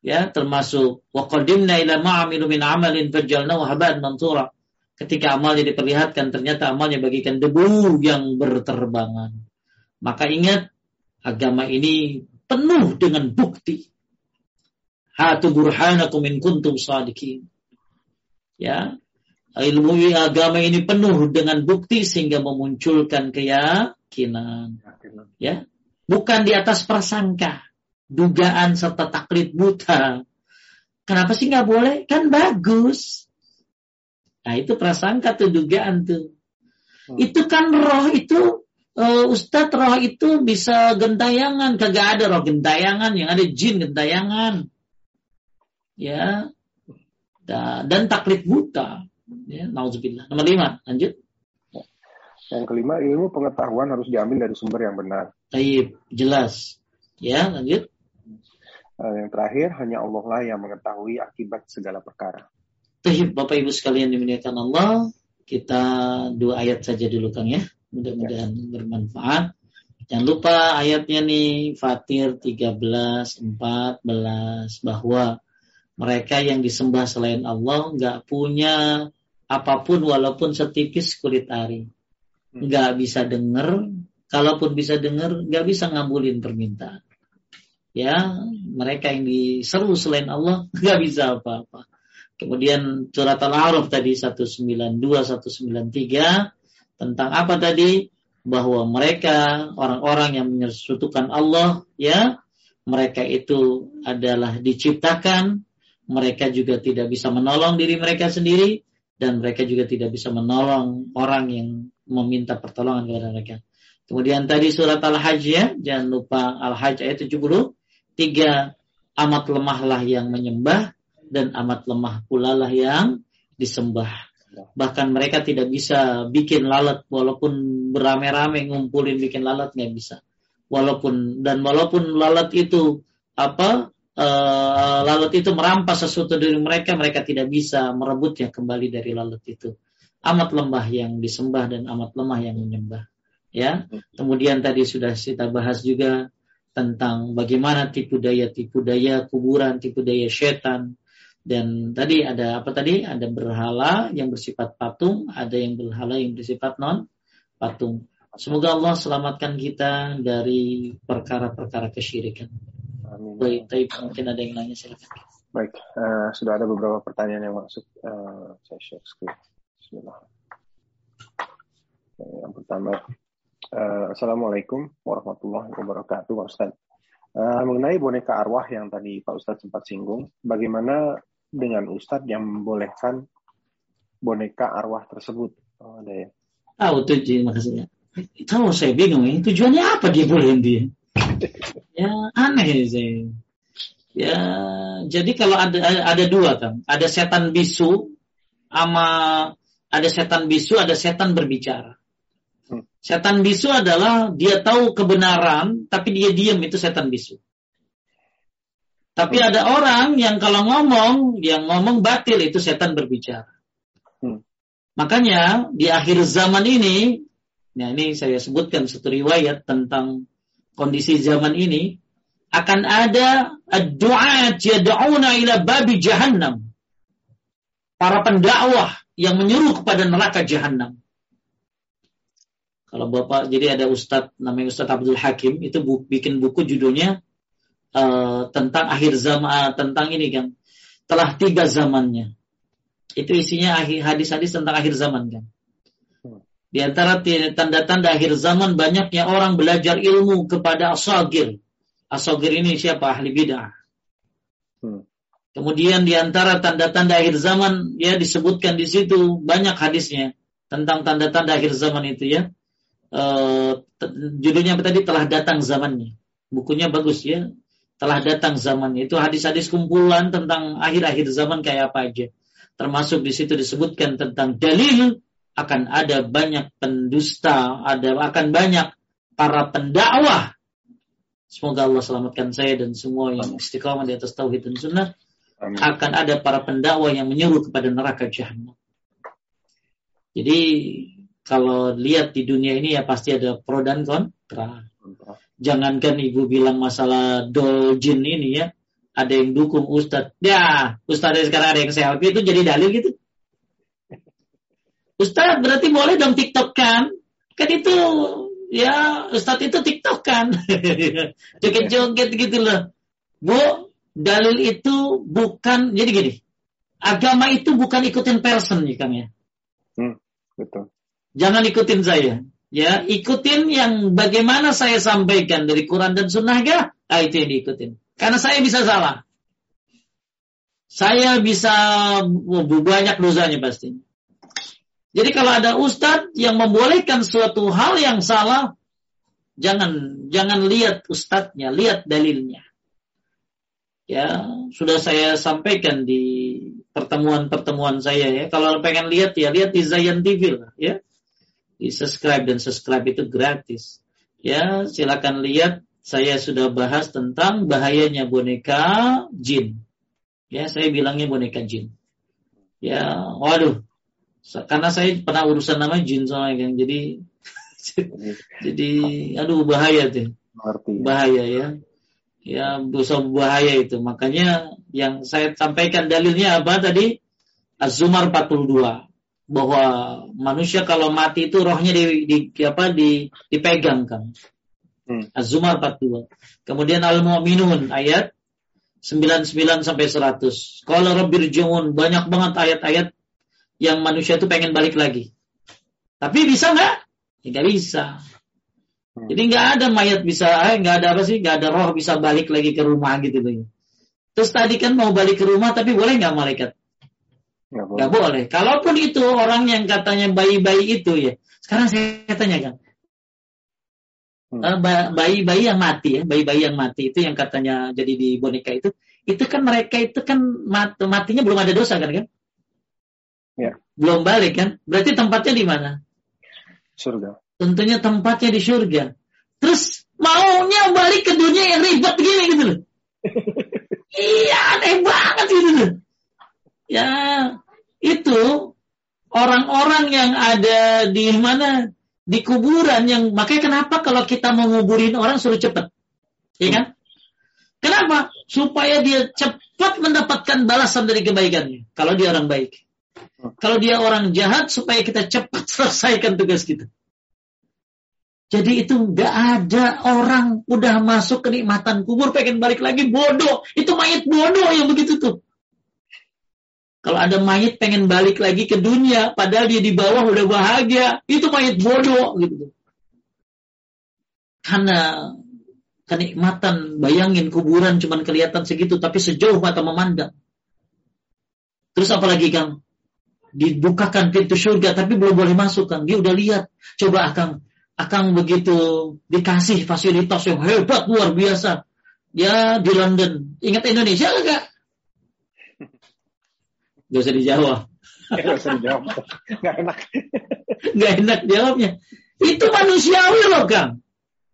Ya, termasuk waqadimna ila ma'amilu min amalin fajalnahu haba'an mansura ketika amalnya diperlihatkan ternyata amalnya bagikan debu yang berterbangan. Maka ingat agama ini penuh dengan bukti. Hatu burhanakum in kuntum sadiqin. Ya, ilmu agama ini penuh dengan bukti sehingga memunculkan keyakinan. Ya, bukan di atas prasangka, dugaan serta taklid buta. Kenapa sih nggak boleh? Kan bagus. Nah itu prasangka tuh dugaan tuh. Hmm. Itu kan roh itu uh, Ustadz roh itu bisa gentayangan, kagak ada roh gentayangan, yang ada jin gentayangan. Ya. Dan taklid buta. Ya, nauzubillah. Nomor lima, lanjut. Yang kelima, ilmu pengetahuan harus diambil dari sumber yang benar. Taib, jelas. Ya, lanjut. Uh, yang terakhir, hanya Allah lah yang mengetahui akibat segala perkara. Tuhib Bapak Ibu sekalian dimuliakan Allah, kita dua ayat saja dulu Kang ya. Mudah-mudahan ya. bermanfaat. Jangan lupa ayatnya nih Fatir 13 14 bahwa mereka yang disembah selain Allah nggak punya apa pun walaupun setipis kulit ari. Hmm. Nggak bisa dengar, kalaupun bisa dengar nggak bisa ngabulin permintaan. Ya, mereka yang diseru selain Allah nggak bisa apa-apa. Kemudian surat Al-A'raf tadi 192 193 tentang apa tadi? Bahwa mereka orang-orang yang menyekutukan Allah ya, mereka itu adalah diciptakan, mereka juga tidak bisa menolong diri mereka sendiri dan mereka juga tidak bisa menolong orang yang meminta pertolongan kepada mereka. Kemudian tadi surat Al-Hajj ya, jangan lupa Al-Hajj ayat 70, tiga amat lemahlah yang menyembah dan amat lemah pula lah yang disembah. Bahkan mereka tidak bisa bikin lalat walaupun beramai-ramai ngumpulin bikin lalat nggak bisa. Walaupun dan walaupun lalat itu apa uh, lalat itu merampas sesuatu dari mereka, mereka tidak bisa merebutnya kembali dari lalat itu. Amat lemah yang disembah dan amat lemah yang menyembah. Ya. Kemudian tadi sudah kita bahas juga tentang bagaimana tipu daya tipu daya kuburan, tipu daya setan, dan tadi ada apa tadi? Ada berhala yang bersifat patung, ada yang berhala yang bersifat non patung. Semoga Allah selamatkan kita dari perkara-perkara kesyirikan. Amin. Baik, tapi mungkin ada yang nanya silakan. Baik, uh, sudah ada beberapa pertanyaan yang masuk. Uh, saya share screen. Bismillah. Yang pertama, uh, Assalamualaikum warahmatullahi wabarakatuh, Pak Ustaz. Uh, mengenai boneka arwah yang tadi Pak Ustadz sempat singgung, bagaimana dengan Ustadz yang membolehkan boneka arwah tersebut. Oh, ada ya. Tahu tujuan maksudnya. Kalau saya bingung ya, tujuannya apa dia bolehin dia? ya aneh sih. Ya, jadi kalau ada ada dua kan, ada setan bisu sama ada setan bisu, ada setan berbicara. Hmm. Setan bisu adalah dia tahu kebenaran tapi dia diam itu setan bisu. Tapi ada orang yang kalau ngomong, yang ngomong batil itu setan berbicara. Hmm. Makanya di akhir zaman ini, nah ini saya sebutkan satu riwayat tentang kondisi zaman ini, akan ada ad-du'at yad'una ila babi jahannam. para pendakwah yang menyuruh kepada neraka jahanam. Kalau Bapak jadi ada Ustadz namanya Ustadz Abdul Hakim itu bu, bikin buku judulnya uh, tentang akhir zaman uh, tentang ini kan telah tiga zamannya. Itu isinya hadis-hadis tentang akhir zaman kan. Di antara tanda-tanda akhir zaman banyaknya orang belajar ilmu kepada asagir. Asagir ini siapa? Ahli bid'ah. Hmm. Kemudian di antara tanda-tanda akhir zaman ya disebutkan di situ banyak hadisnya tentang tanda-tanda akhir zaman itu ya. E, judulnya apa tadi telah datang zamannya. Bukunya bagus ya. Telah datang zamannya. Itu hadis-hadis kumpulan tentang akhir-akhir zaman kayak apa aja. Termasuk di situ disebutkan tentang dalil akan ada banyak pendusta, ada akan banyak para pendakwah. Semoga Allah selamatkan saya dan semua yang istiqamah di atas tauhid dan sunnah. Amin. Akan ada para pendakwah yang menyuruh kepada neraka jahanam. Jadi kalau lihat di dunia ini ya pasti ada pro dan kontra. Jangankan ibu bilang masalah dol jin ini ya, ada yang dukung ustadz. Ya, ustadz sekarang ada yang selfie itu jadi dalil gitu. Ustadz berarti boleh dong TikTok kan? Kan itu ya Ustadz itu TikTok kan? Joget-joget gitu loh. Bu, dalil itu bukan jadi gini. Agama itu bukan ikutin person ya Kang ya. Hmm, betul. Jangan ikutin saya. Ya, ikutin yang bagaimana saya sampaikan dari Quran dan Sunnah ya, ah, itu yang diikutin. Karena saya bisa salah. Saya bisa oh, banyak dosanya pasti. Jadi kalau ada ustadz yang membolehkan suatu hal yang salah, jangan jangan lihat ustadznya, lihat dalilnya. Ya, sudah saya sampaikan di pertemuan-pertemuan saya ya. Kalau pengen lihat ya lihat di Zayan TV lah ya. Di subscribe dan subscribe itu gratis. Ya, silakan lihat. Saya sudah bahas tentang bahayanya boneka jin. Ya, saya bilangnya boneka jin. Ya, waduh, karena saya pernah urusan nama jin soalnya kan jadi jadi aduh bahaya tuh. Bahaya ya. Ya dosa bahaya itu. Makanya yang saya sampaikan dalilnya apa tadi? Az-Zumar 42 bahwa manusia kalau mati itu rohnya di, di apa di dipegang kan hmm. Az-Zumar 42 kemudian Al-Mu'minun ayat 99 sampai 100 kalau Rabbir Jumun banyak banget ayat-ayat yang manusia itu pengen balik lagi. Tapi bisa nggak? Ya, nggak bisa. Hmm. Jadi nggak ada mayat bisa, eh, nggak ada apa sih, nggak ada roh bisa balik lagi ke rumah gitu loh. Terus tadi kan mau balik ke rumah, tapi boleh nggak malaikat? Nggak boleh. boleh. Kalaupun itu orang yang katanya bayi-bayi itu ya, sekarang saya tanyakan, hmm. Eh, bayi-bayi yang mati ya, bayi-bayi yang mati itu yang katanya jadi di boneka itu, itu kan mereka itu kan mat matinya belum ada dosa kan kan? Ya. Belum balik kan? Berarti tempatnya di mana? Surga. Tentunya tempatnya di surga. Terus maunya balik ke dunia yang ribet begini gitu loh. iya, aneh banget gitu loh. Ya, itu orang-orang yang ada di mana di kuburan yang makanya kenapa kalau kita mau nguburin orang suruh cepet, ya kan? Kenapa? Supaya dia cepat mendapatkan balasan dari kebaikannya. Kalau dia orang baik. Kalau dia orang jahat supaya kita cepat selesaikan tugas kita. Jadi itu nggak ada orang udah masuk kenikmatan kubur pengen balik lagi bodoh. Itu mayat bodoh yang begitu tuh. Kalau ada mayat pengen balik lagi ke dunia, padahal dia di bawah udah bahagia, itu mayat bodoh gitu. Karena kenikmatan, bayangin kuburan cuma kelihatan segitu, tapi sejauh mata memandang. Terus apalagi Kang? dibukakan pintu surga tapi belum boleh masuk kan dia udah lihat coba akang akang begitu dikasih fasilitas yang hebat luar biasa ya di London ingat Indonesia enggak Gak usah dijawab Gak usah dijawab Gak enak Gak enak jawabnya itu manusiawi loh Kang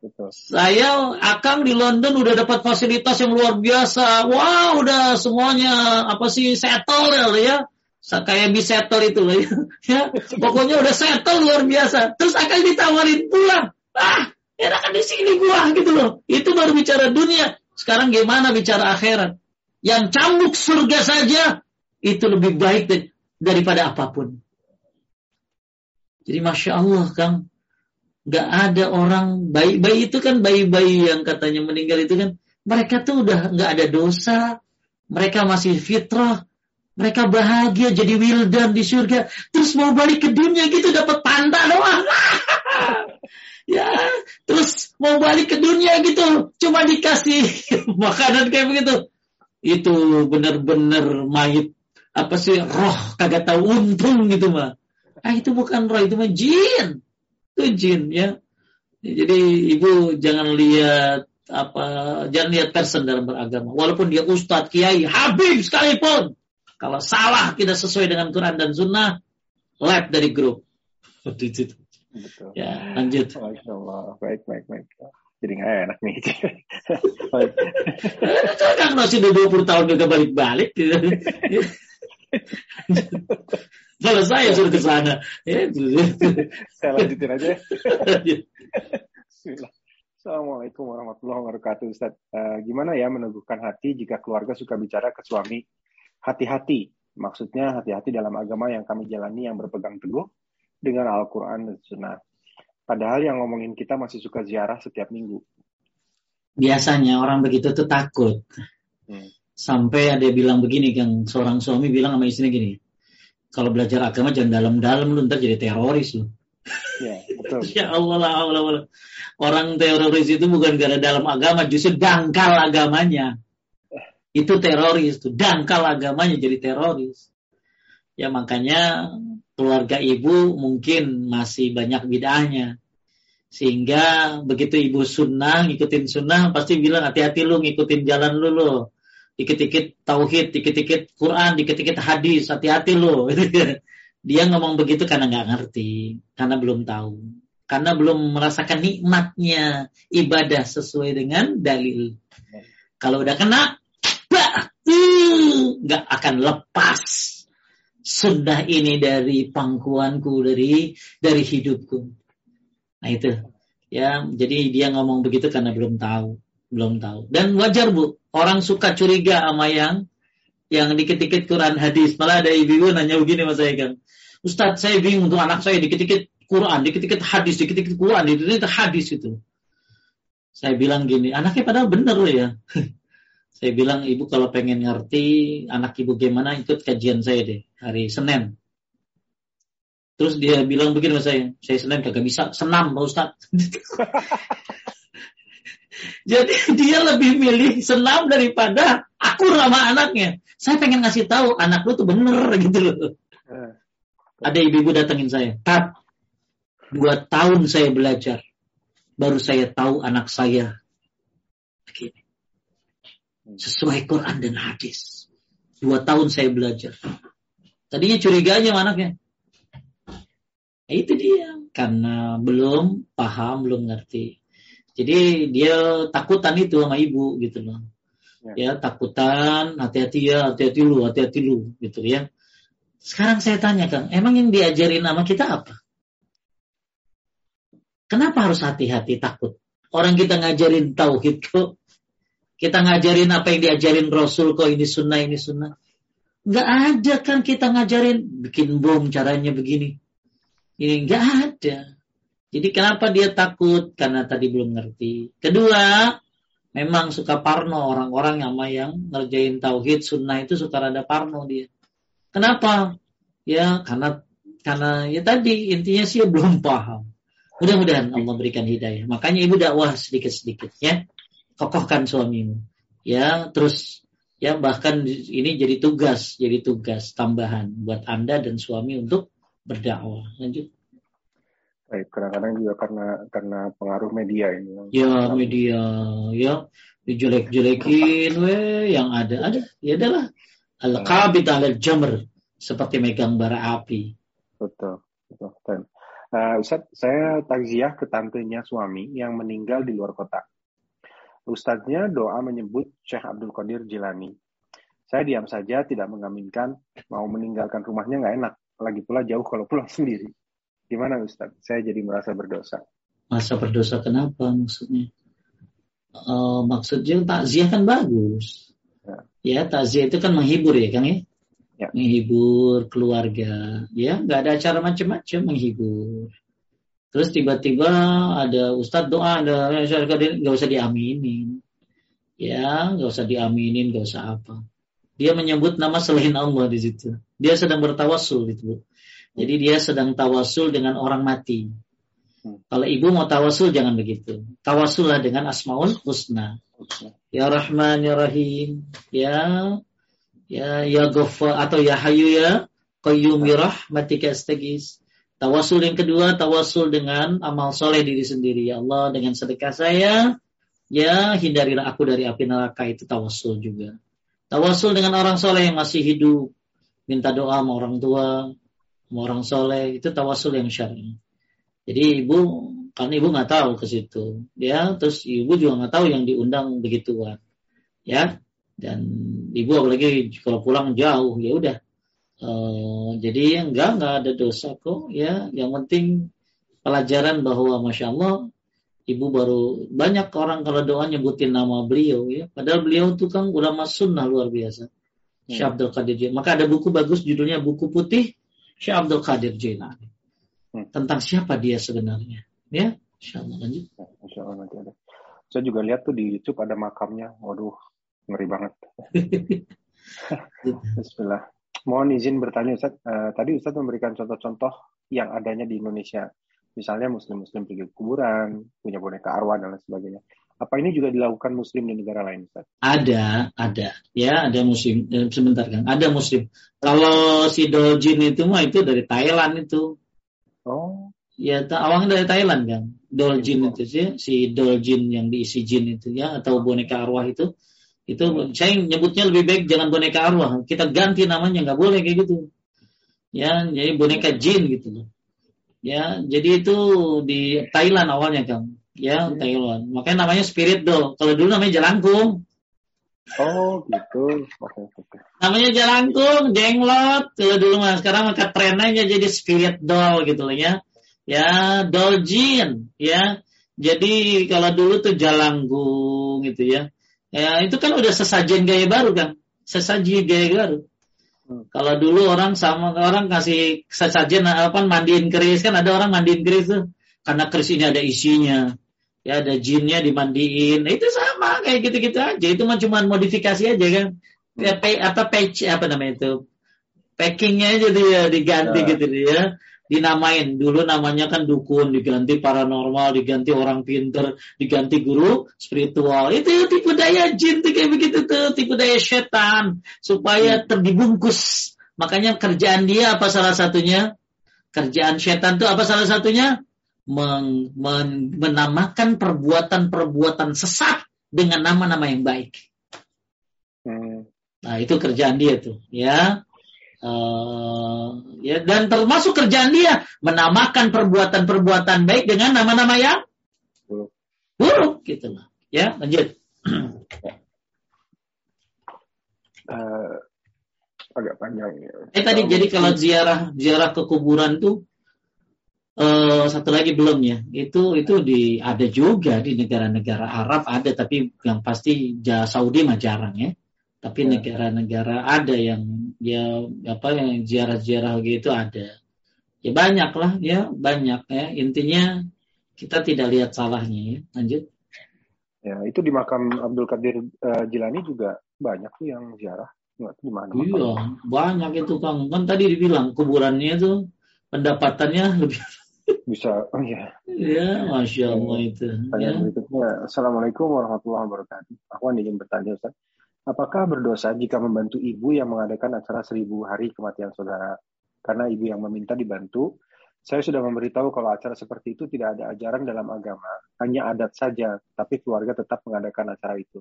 Betul. Saya akang di London udah dapat fasilitas yang luar biasa. Wah, wow, udah semuanya apa sih settle ya kayak settle itu loh ya. Pokoknya udah settle luar biasa. Terus akan ditawarin pulang. Ah, enakan di sini gua gitu loh. Itu baru bicara dunia. Sekarang gimana bicara akhirat? Yang cambuk surga saja itu lebih baik daripada apa pun. Jadi masya Allah Kang, nggak ada orang bayi-bayi itu kan bayi-bayi yang katanya meninggal itu kan mereka tuh udah nggak ada dosa, mereka masih fitrah, mereka bahagia jadi wildan di surga, terus mau balik ke dunia gitu dapat panda doang. ya, terus mau balik ke dunia gitu, cuma dikasih makanan kayak begitu. Itu benar-benar mayit apa sih roh kagak tahu untung gitu mah. Ah itu bukan roh itu mah jin. Itu jin ya. Jadi ibu jangan lihat apa jangan lihat person dalam beragama. Walaupun dia ustadz, kiai, habib sekalipun. Kalau salah tidak sesuai dengan Quran dan Sunnah, lab dari grup. Betul. Ya, lanjut. Baik, baik, baik. Jadi nggak enak nih. Kan masih udah 20 tahun gak balik-balik. Kalau saya suruh ke sana. Ya, saya lanjutin aja. Assalamualaikum warahmatullahi wabarakatuh Ustaz. Uh, gimana ya meneguhkan hati jika keluarga suka bicara ke suami hati-hati. Maksudnya hati-hati dalam agama yang kami jalani yang berpegang teguh dengan Al-Quran dan Sunnah. Padahal yang ngomongin kita masih suka ziarah setiap minggu. Biasanya orang begitu tuh takut. Hmm. Sampai ada yang bilang begini, kan seorang suami bilang sama istrinya gini, kalau belajar agama jangan dalam-dalam lu ntar jadi teroris lu. Ya, betul. ya Allah lah, Allah, Allah. Orang teroris itu bukan gara dalam agama, justru dangkal agamanya. Itu teroris, itu dangkal agamanya jadi teroris. Ya makanya keluarga ibu mungkin masih banyak bidahnya. Sehingga begitu ibu sunnah, ngikutin sunnah, pasti bilang hati-hati lu ngikutin jalan lu lo dikit-dikit tauhid, dikit-dikit Quran, dikit-dikit hadis, hati-hati loh. Dia ngomong begitu karena nggak ngerti, karena belum tahu, karena belum merasakan nikmatnya ibadah sesuai dengan dalil. Kalau udah kena, nggak akan lepas sunnah ini dari pangkuanku, dari dari hidupku. Nah itu, ya. Jadi dia ngomong begitu karena belum tahu, belum tahu. Dan wajar bu, orang suka curiga sama yang yang dikit-dikit Quran hadis. Malah ada ibu-ibu nanya begini mas saya kan. Ustadz saya bingung untuk anak saya dikit-dikit Quran, dikit-dikit hadis, dikit-dikit Quran, dikit-dikit hadis itu. Saya bilang gini, anaknya padahal bener loh ya. saya bilang ibu kalau pengen ngerti anak ibu gimana ikut kajian saya deh hari Senin. Terus dia bilang begini sama saya, saya Senin kagak bisa, senam Pak Ustadz. Jadi dia lebih milih senam daripada aku sama anaknya. Saya pengen ngasih tahu anak lu tuh bener gitu loh. Eh. Ada ibu-ibu datengin saya. Tat, dua tahun saya belajar. Baru saya tahu anak saya begini. Sesuai Quran dan hadis. Dua tahun saya belajar. Tadinya curiga aja sama anaknya. Nah, itu dia. Karena belum paham, belum ngerti. Jadi dia takutan itu sama ibu gitu loh. Ya, ya takutan, hati-hati ya, hati-hati lu, hati-hati lu gitu ya. Sekarang saya tanya Kang, emang yang diajarin sama kita apa? Kenapa harus hati-hati takut? Orang kita ngajarin tauhid kok. Kita ngajarin apa yang diajarin Rasul kok ini sunnah, ini sunnah. Gak ada kan kita ngajarin bikin bom caranya begini. Ini gak ada. Jadi kenapa dia takut? Karena tadi belum ngerti. Kedua, memang suka parno orang-orang yang yang ngerjain tauhid sunnah itu suka rada parno dia. Kenapa? Ya karena karena ya tadi intinya sih belum paham. Mudah-mudahan Allah berikan hidayah. Makanya ibu dakwah sedikit-sedikit ya. Kokohkan suamimu. Ya, terus ya bahkan ini jadi tugas, jadi tugas tambahan buat Anda dan suami untuk berdakwah. Lanjut. Baik, kadang-kadang juga karena karena pengaruh media ini. Ya, media, ya dijelek-jelekin, we yang ada ada, ya adalah al-qabid al jamr seperti megang bara api. Betul, betul. Dan, uh, Ustaz, saya takziah ke tantenya suami yang meninggal di luar kota. Ustadznya doa menyebut Syekh Abdul Qadir Jilani. Saya diam saja, tidak mengaminkan, mau meninggalkan rumahnya nggak enak. Lagi pula jauh kalau pulang sendiri. Gimana Ustaz? Saya jadi merasa berdosa. Merasa berdosa kenapa maksudnya? Uh, maksudnya takziah kan bagus. Ya, ya takziah itu kan menghibur ya Kang ya? ya. menghibur keluarga, ya nggak ada acara macam-macam menghibur. Terus tiba-tiba ada ustadz doa, ada nggak usah diaminin, ya nggak usah diaminin, nggak usah apa. Dia menyebut nama selain Allah di situ. Dia sedang bertawasul itu. Jadi dia sedang tawasul dengan orang mati. Hmm. Kalau ibu mau tawasul jangan begitu. Tawasullah dengan asmaul husna. Ya Rahman ya Rahim. Ya ya ya Ghaffar atau ya Hayyu ya Qayyum ya rahmatika astagis. Tawasul yang kedua tawasul dengan amal soleh diri sendiri. Ya Allah dengan sedekah saya ya hindarilah aku dari api neraka itu tawasul juga. Tawasul dengan orang soleh yang masih hidup. Minta doa sama orang tua, sama orang soleh itu tawasul yang syar'i. Jadi ibu karena ibu nggak tahu ke situ, ya terus ibu juga nggak tahu yang diundang begituan, ya dan ibu apalagi kalau pulang jauh ya udah, uh, jadi enggak nggak ada dosa kok, ya yang penting pelajaran bahwa masya Allah ibu baru banyak orang kalau doa nyebutin nama beliau ya, padahal beliau itu kan ulama sunnah luar biasa. Hmm. Syekh Abdul Qadir. Maka ada buku bagus judulnya buku putih Syekh Abdul Qadir Jailani hmm. tentang siapa dia sebenarnya. Ya, Insya Allah lanjut. Insya Allah nanti ada. Saya juga lihat tuh di YouTube ada makamnya. Waduh, ngeri banget. Bismillah. Mohon izin bertanya Ustaz. Uh, tadi Ustaz memberikan contoh-contoh yang adanya di Indonesia. Misalnya muslim-muslim pergi ke kuburan, punya boneka arwah dan lain sebagainya. Apa ini juga dilakukan muslim di negara lain Ustaz? Ada, ada. Ya, ada muslim. Eh, sebentar kan. Ada muslim. Kalau si Dojin itu mah itu dari Thailand itu. Oh. Ya, awalnya dari Thailand kan. Doljin oh. itu sih, si Doljin yang diisi jin itu ya, atau boneka arwah itu. Itu saya nyebutnya lebih baik jangan boneka arwah. Kita ganti namanya, nggak boleh kayak gitu. Ya, jadi boneka jin gitu loh. Ya, jadi itu di Thailand awalnya kan. Ya, hmm. Thailand. Makanya namanya spirit doll. Kalau dulu namanya jelangkung. Oh gitu. Oke, oke. Namanya jelangkung, jenglot. Kalau dulu mas, sekarang maka trennya jadi spirit doll gitu loh ya. Ya, doll jin ya. Jadi kalau dulu tuh jalangkung gitu ya. Ya itu kan udah sesajen gaya baru kan. Sesaji gaya baru. Hmm. Kalau dulu orang sama orang kasih sesajen apa mandiin keris kan ada orang mandiin keris tuh karena keris ini ada isinya ya ada jinnya dimandiin. Itu sama kayak gitu-gitu aja. Itu mah cuma modifikasi aja kan. Ya, pay, apa patch apa namanya itu? Packingnya aja ya diganti nah. gitu ya dinamain. Dulu namanya kan dukun. Diganti paranormal diganti orang pinter diganti guru spiritual. Itu tipu daya jin tuh kayak begitu tuh. Tipu daya setan. Supaya hmm. terdibungkus makanya kerjaan dia apa salah satunya? Kerjaan setan tuh apa salah satunya men, men, menamakan perbuatan-perbuatan sesat dengan nama-nama yang baik. Hmm. Nah itu kerjaan dia tuh, ya. Uh, ya dan termasuk kerjaan dia menamakan perbuatan-perbuatan baik dengan nama-nama yang buruk, buruk gitu lah. Ya lanjut. Uh, agak panjang ya. Eh tadi jadi kalau ziarah ziarah ke kuburan tuh Uh, satu lagi belum ya. Itu itu di ada juga di negara-negara Arab ada tapi yang pasti Saudi mah jarang ya. Tapi ya. negara-negara ada yang ya apa yang ziarah-ziarah gitu ada. Ya banyak lah ya banyak ya. Intinya kita tidak lihat salahnya ya. Lanjut. Ya itu di makam Abdul Qadir uh, Jilani juga banyak tuh yang ziarah. Di mana iya banyak itu kang. Kan tadi dibilang kuburannya itu pendapatannya lebih bisa oh ya ya masya allah itu pertanyaan ya. berikutnya. Assalamualaikum warahmatullahi wabarakatuh. Aku ingin bertanya Ustaz. Apakah berdosa jika membantu ibu yang mengadakan acara seribu hari kematian saudara? Karena ibu yang meminta dibantu. Saya sudah memberitahu kalau acara seperti itu tidak ada ajaran dalam agama. Hanya adat saja tapi keluarga tetap mengadakan acara itu.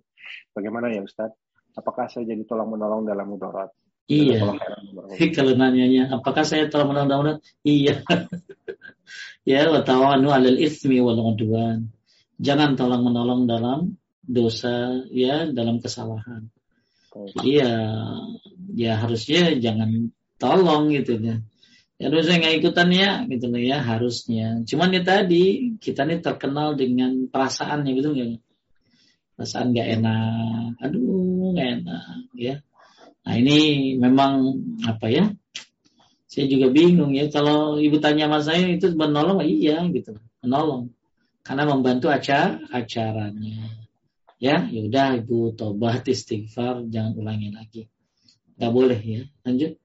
Bagaimana ya Ustadz apakah saya jadi tolong menolong dalam mudarat Iya. Kalau nanyanya, apakah saya telah menolong Iya. ya, wa ta'awanu 'alal itsmi wal 'udwan. Jangan tolong menolong dalam dosa ya, dalam kesalahan. Iya, ya harusnya jangan tolong gitu ya. Ya harusnya nggak ikutan ya gitu loh ya harusnya. Cuman ya tadi kita nih terkenal dengan perasaannya gitu nggak? Perasaan nggak enak, aduh nggak enak ya Nah ini memang apa ya? Saya juga bingung ya kalau ibu tanya sama saya itu menolong iya gitu, menolong karena membantu acara acaranya. Ya, yaudah ibu tobat istighfar jangan ulangi lagi. Gak boleh ya. Lanjut.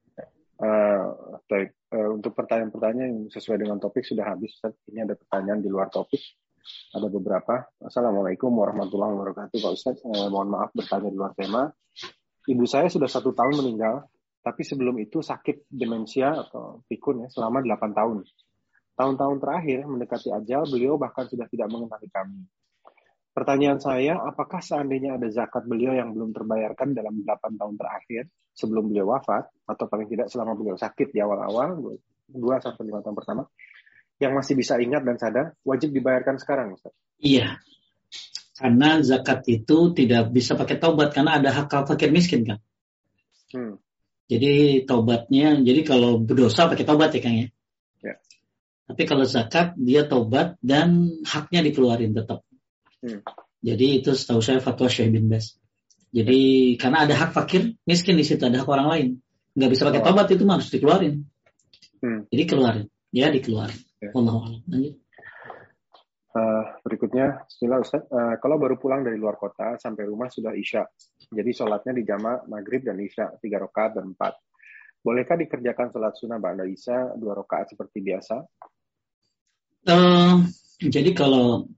Uh, baik. Uh, untuk pertanyaan-pertanyaan yang sesuai dengan topik sudah habis. Ini ada pertanyaan di luar topik. Ada beberapa. Assalamualaikum warahmatullahi wabarakatuh Pak Ustaz. Uh, mohon maaf bertanya di luar tema. Ibu saya sudah satu tahun meninggal, tapi sebelum itu sakit demensia atau pikun ya selama 8 tahun. Tahun-tahun terakhir mendekati ajal, beliau bahkan sudah tidak mengenali kami. Pertanyaan saya, apakah seandainya ada zakat beliau yang belum terbayarkan dalam 8 tahun terakhir sebelum beliau wafat, atau paling tidak selama beliau sakit di awal-awal, 2 sampai 5 tahun pertama, yang masih bisa ingat dan sadar, wajib dibayarkan sekarang, Ustaz? Iya, karena zakat itu tidak bisa pakai taubat karena ada hak fakir miskin kan. Hmm. Jadi taubatnya, jadi kalau berdosa pakai taubat ya Kang ya. ya. Tapi kalau zakat dia taubat dan haknya dikeluarin tetap. Hmm. Jadi itu setahu saya fatwa Syekh bin Bas. Jadi ya. karena ada hak fakir miskin di situ ada hak orang lain. Nggak bisa pakai oh. taubat itu harus dikeluarin. Hmm. Jadi keluarin, ya dikeluarin. Ya. Allah Lanjut. Uh, berikutnya, Bismillah Ustaz, uh, kalau baru pulang dari luar kota sampai rumah sudah Isya, jadi sholatnya di jama maghrib dan Isya, tiga rakaat dan empat. Bolehkah dikerjakan sholat sunnah Ba'da Isya, dua rakaat seperti biasa? Uh, jadi kalau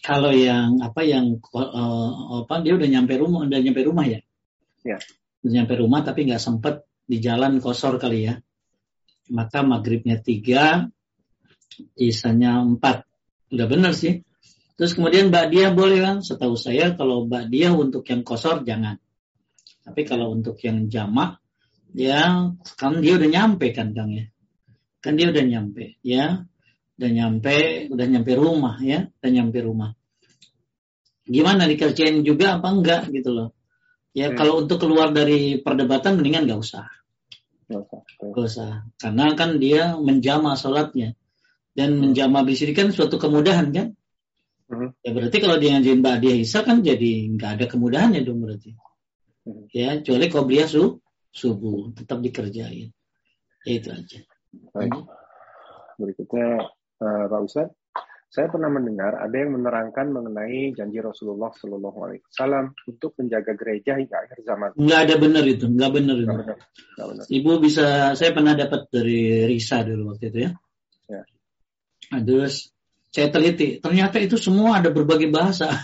kalau yang apa yang uh, apa dia udah nyampe rumah udah nyampe rumah ya? Ya. Udah nyampe rumah tapi nggak sempet di jalan kosor kali ya. Maka maghribnya tiga, isanya empat udah benar sih. Terus kemudian Mbak Dia boleh kan? Setahu saya kalau Mbak Dia untuk yang kosor jangan. Tapi kalau untuk yang jamak, ya kan dia udah nyampe kan Kang ya. Kan dia udah nyampe ya. Udah nyampe, udah nyampe rumah ya. Udah nyampe rumah. Gimana dikerjain juga apa enggak gitu loh. Ya hmm. kalau untuk keluar dari perdebatan mendingan gak usah. Gak usah. Gak usah. Karena kan dia menjama sholatnya dan menjama sini kan suatu kemudahan kan? Hmm. Ya berarti kalau dia ngajarin dia Isa kan jadi nggak ada kemudahannya dong berarti. Hmm. Ya, kecuali dia su subuh tetap dikerjain. Ya, itu aja. Baik. Berikutnya uh, Pak Ustaz, saya pernah mendengar ada yang menerangkan mengenai janji Rasulullah Shallallahu Alaihi Wasallam untuk menjaga gereja hingga akhir zaman. Nggak ada benar itu, nggak benar itu. Nggak benar. Nggak benar. Ibu bisa, saya pernah dapat dari Risa dulu waktu itu ya. ya. Nah, terus saya teliti, ternyata itu semua ada berbagai bahasa.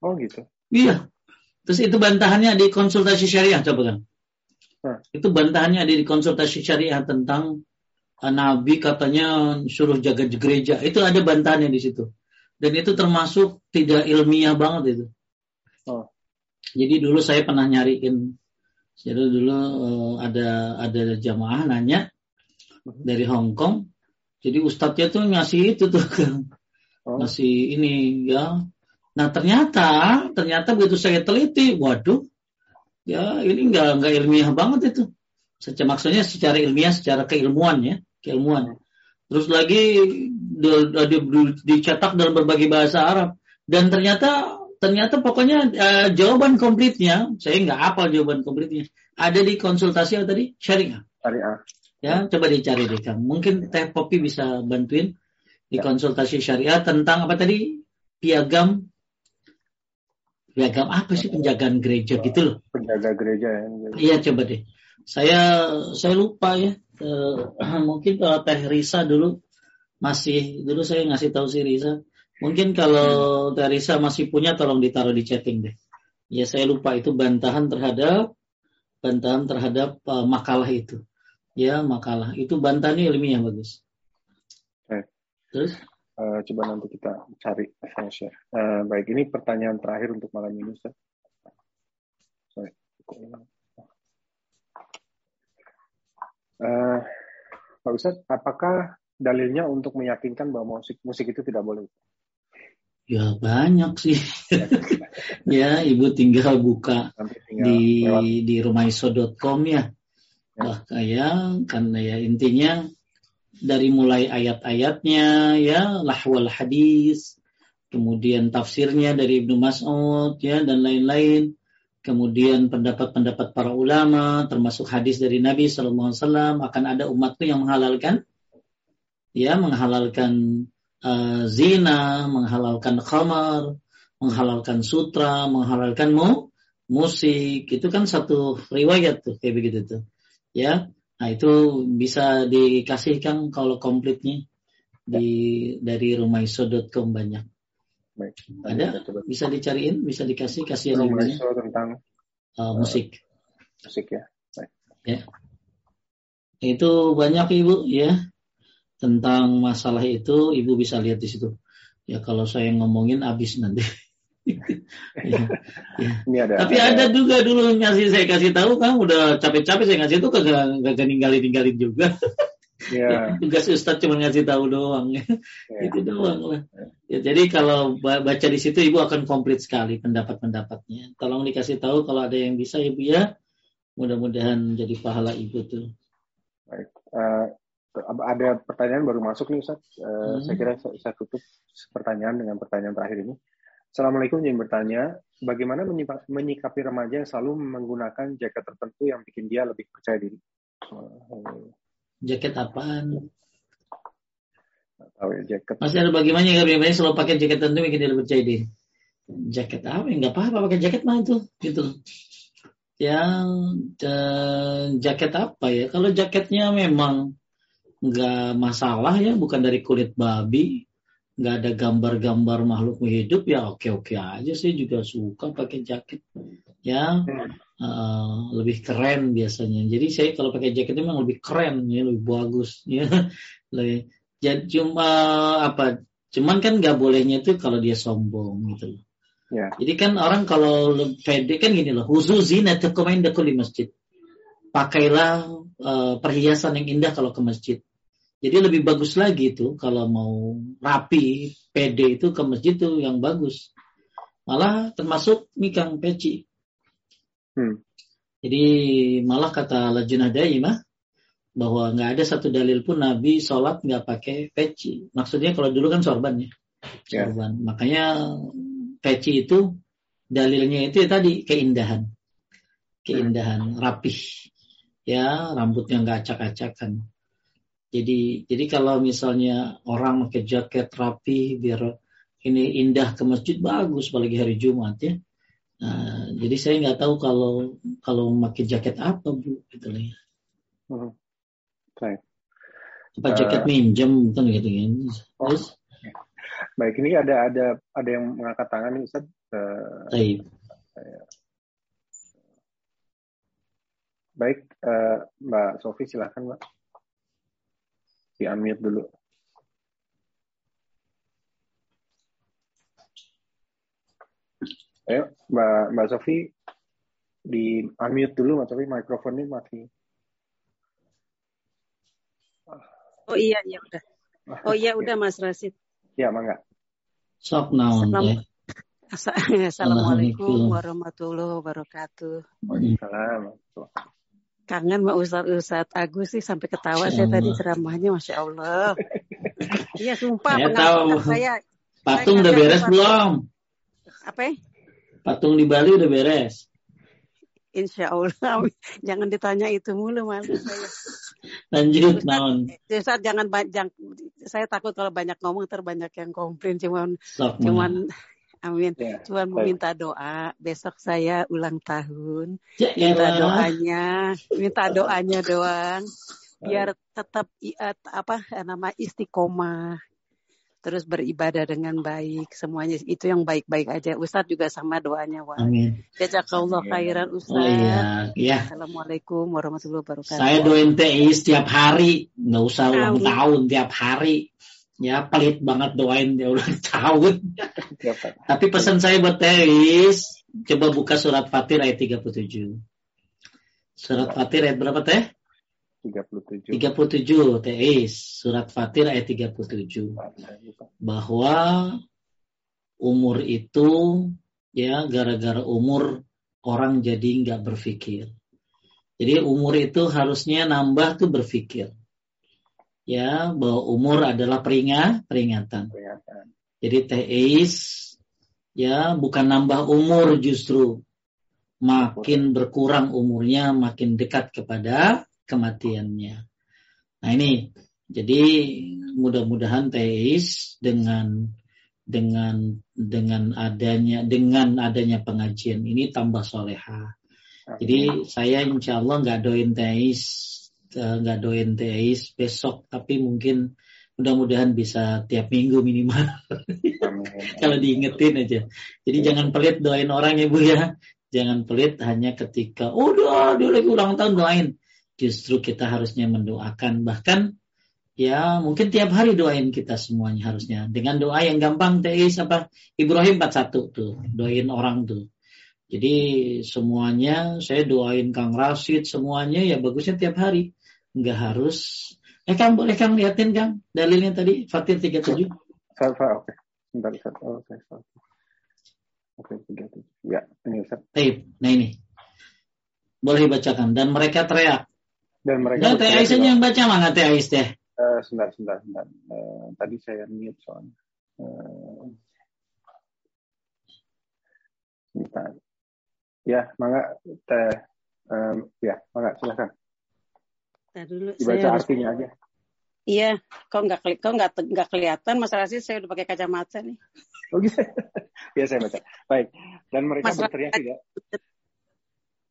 Oh gitu. Iya. Terus itu bantahannya di konsultasi syariah coba kan. Hmm. Itu bantahannya di konsultasi syariah tentang uh, Nabi katanya suruh jaga gereja. Itu ada bantahannya di situ. Dan itu termasuk tidak ilmiah banget itu. Oh. Jadi dulu saya pernah nyariin. Jadi dulu uh, ada ada jamaah nanya hmm. dari Hong Kong jadi ustadznya tuh ngasih itu tuh oh. ngasih ini ya. Nah ternyata ternyata begitu saya teliti, waduh, ya ini nggak nggak ilmiah banget itu. Secara maksudnya secara ilmiah, secara keilmuan ya, keilmuan. Terus lagi di, di, dicetak dalam berbagai bahasa Arab dan ternyata ternyata pokoknya uh, jawaban komplitnya saya nggak apa jawaban komplitnya ada di konsultasi apa tadi syariah. Syariah. Ya, coba dicari deh Kang. Mungkin Teh Popi bisa bantuin di ya. konsultasi syariah tentang apa tadi? Piagam piagam apa sih penjagaan gereja gitu loh. Penjaga gereja ya. Iya, coba deh. Saya saya lupa ya. Uh, mungkin kalau Teh Risa dulu masih dulu saya ngasih tahu si Risa. Mungkin kalau Teh Risa masih punya tolong ditaruh di chatting deh. Ya saya lupa itu bantahan terhadap bantahan terhadap uh, makalah itu ya makalah. Itu bantahannya ilmiah bagus. Oke. Terus? Uh, coba nanti kita cari saya share. Uh, baik, ini pertanyaan terakhir untuk malam ini, Ustaz. Sorry. Uh, Pak Ustaz, apakah dalilnya untuk meyakinkan bahwa musik musik itu tidak boleh? Ya banyak sih. ya, ibu tinggal buka tinggal di lewat. di rumaiso.com ya Wah kaya karena ya intinya dari mulai ayat-ayatnya ya lahwal hadis, kemudian tafsirnya dari Ibnu Mas'ud ya dan lain-lain. kemudian pendapat-pendapat para ulama, termasuk hadis dari Nabi Shallallahu Alaihi Wasallam akan ada umatku yang menghalalkan, ya menghalalkan uh, zina, menghalalkan khamar, menghalalkan sutra, menghalalkan mu, musik, itu kan satu riwayat tuh kayak begitu tuh, ya. Nah itu bisa dikasihkan kalau komplitnya di dari rumaiso.com banyak. Baik. Ada? Bisa dicariin, bisa dikasih kasihan ibunya. tentang uh, musik. Musik ya. Baik. Ya. Itu banyak ibu ya tentang masalah itu ibu bisa lihat di situ. Ya kalau saya ngomongin habis nanti. ya, ya. Ini ada, Tapi ada, ada juga dulu ngasih saya kasih tahu kan udah capek-capek saya ngasih itu kagak kagak ninggalin ninggalin juga. Ya. Tugas Ustadz cuma ngasih tahu doang. Ya. Itu doang lah. Ya, jadi kalau baca di situ ibu akan komplit sekali pendapat-pendapatnya. Tolong dikasih tahu kalau ada yang bisa ibu ya. Mudah-mudahan jadi pahala ibu tuh. Baik. Uh, ada pertanyaan baru masuk nih Ustadz. Uh, hmm. Saya kira saya, saya tutup pertanyaan dengan pertanyaan terakhir ini. Assalamualaikum, ingin bertanya, bagaimana menyikapi remaja yang selalu menggunakan jaket tertentu yang bikin dia lebih percaya diri? Jaket apaan? Tahu ya jaket. Masih ada bagaimana ya bagaimana selalu pakai jaket tertentu bikin dia percaya diri. Jaket apa? Enggak apa-apa pakai jaket mah itu gitu. Yang jaket apa ya? Kalau jaketnya memang nggak masalah ya, bukan dari kulit babi, nggak ada gambar-gambar makhluk hidup ya oke-oke aja. Sih juga suka pakai jaket ya uh, lebih keren biasanya. Jadi saya kalau pakai jaket memang lebih keren ya lebih bagus ya. Lebih jadi cuma apa cuman kan nggak bolehnya itu kalau dia sombong gitu ya. jadi kan orang kalau pede kan gini loh khusus zina di masjid. Pakailah uh, perhiasan yang indah kalau ke masjid jadi lebih bagus lagi itu kalau mau rapi, pede itu ke masjid itu yang bagus. Malah termasuk mikang peci. Hmm. Jadi malah kata Lajunah Daimah bahwa nggak ada satu dalil pun Nabi sholat nggak pakai peci. Maksudnya kalau dulu kan sorban ya. ya. Sorban. Makanya peci itu dalilnya itu ya tadi keindahan. Keindahan, rapih. Ya, rambutnya nggak acak-acakan. Jadi jadi kalau misalnya orang pakai jaket rapi biar ini indah ke masjid bagus apalagi hari Jumat ya. Nah, jadi saya nggak tahu kalau kalau pakai jaket apa bu gitu ya. Hmm. Baik. Apa jaket uh, minjem kan gitu ya. Terus Baik, ini ada ada ada yang mengangkat tangan nih Ustaz. Uh, Baik. Baik, uh, Mbak Sofi silahkan Mbak di unmute dulu. Ayo, Mbak Mbak Sofi di unmute dulu, Mbak Sofi, mikrofonnya mati. Oh iya, iya udah. Oh iya udah Mas Rasid. Ya, mangga. Sok naon ya. Assalamualaikum warahmatullahi wabarakatuh. Waalaikumsalam kangen sama Ustadz Ustadz Agus sih sampai ketawa saya tadi ceramahnya Masya Allah. Iya sumpah saya tahu. saya. Patung saya udah beres belum? Apa? Ya? Patung di Bali udah beres. Insya Allah. Jangan ditanya itu mulu mas. Lanjut naon. Ustaz jangan banyak saya takut kalau banyak ngomong terbanyak yang komplain cuman Sok, cuman Amin. Ya, Cuma meminta doa. Besok saya ulang tahun. Ya, minta doanya, minta doanya doang. Biar tetap apa nama istiqomah. Terus beribadah dengan baik. Semuanya itu yang baik-baik aja. Ustadz juga sama doanya. Wah. Amin. Jazakallah khairan Ustadz. Oh, iya. Ya. Assalamualaikum warahmatullahi wabarakatuh. Saya doain TI setiap hari. Nggak usah ulang tahun tiap hari ya pelit banget doain dia ulang tahun. Tapi pesan saya buat Teris, coba buka surat Fatir ayat 37. Surat Fatir ayat berapa Teh? 37. 37 Teris, surat Fatir ayat 37. Bahwa umur itu ya gara-gara umur orang jadi nggak berpikir. Jadi umur itu harusnya nambah tuh berpikir ya bahwa umur adalah peringat peringatan. peringatan. Jadi teis ya bukan nambah umur justru makin berkurang umurnya, makin dekat kepada kematiannya. Nah ini, jadi mudah-mudahan teis dengan dengan dengan adanya dengan adanya pengajian ini tambah soleha. Jadi saya insya Allah nggak doain teis nggak doain teis besok, tapi mungkin mudah-mudahan bisa tiap minggu minimal. Kalau diingetin aja. Jadi jangan pelit doain orang ya bu ya. Jangan pelit hanya ketika udah dia lagi ulang tahun doain. Justru kita harusnya mendoakan bahkan Ya, mungkin tiap hari doain kita semuanya harusnya. Dengan doa yang gampang, Teis apa Ibrahim 41 tuh, doain orang tuh. Jadi semuanya saya doain Kang Rasid semuanya ya bagusnya tiap hari. Enggak harus. Eh Kang boleh Kang liatin Kang dalilnya tadi Fatir 37. Oke. Oke. Sebentar, Oke, Oke, 37. Ya, ini Ustaz. Nah ini. Boleh dibacakan dan mereka teriak. Dan mereka Dan Teh Aisyah yang baca mana Teh Aisyah? Uh, sebentar, sebentar, sebentar. Uh, tadi saya mute soalnya. Uh, sebentar. Ya, mangga teh. Um, ya, mangga silakan. Nah, dulu Dibaca saya artinya harus... aja. Iya, kok nggak kok nggak nggak kelihatan masalah sih saya udah pakai kacamata nih. Oh gitu. ya saya baca. Baik. Dan mereka masalah... berteriak tidak.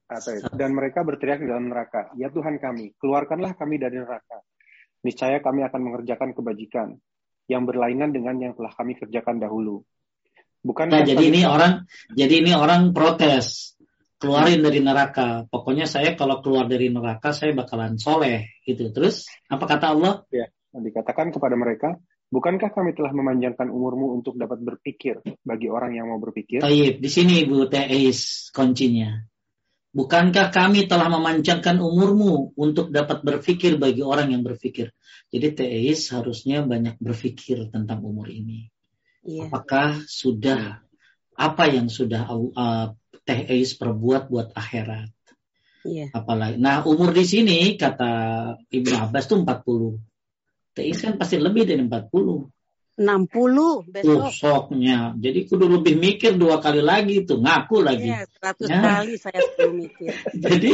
Atau itu. Dan mereka berteriak di dalam neraka. Ya Tuhan kami, keluarkanlah kami dari neraka niscaya kami akan mengerjakan kebajikan yang berlainan dengan yang telah kami kerjakan dahulu. Bukan nah, jadi ini orang jadi ini orang protes keluarin dari neraka. Pokoknya saya kalau keluar dari neraka saya bakalan soleh gitu. Terus apa kata Allah? Ya, dikatakan kepada mereka, bukankah kami telah memanjangkan umurmu untuk dapat berpikir bagi orang yang mau berpikir? Taib, di sini Bu Teis kuncinya. Bukankah kami telah memanjangkan umurmu untuk dapat berpikir bagi orang yang berpikir? Jadi teis harusnya banyak berpikir tentang umur ini. Iya. Apakah sudah apa yang sudah uh, teis perbuat buat akhirat? Iya. Apalagi. Nah, umur di sini kata Ibnu Abbas itu 40. Teis kan pasti lebih dari 40. 60 besok. Besoknya. Jadi kudu lebih mikir dua kali lagi tuh, ngaku lagi. Iya, 100 ya. kali saya perlu mikir. jadi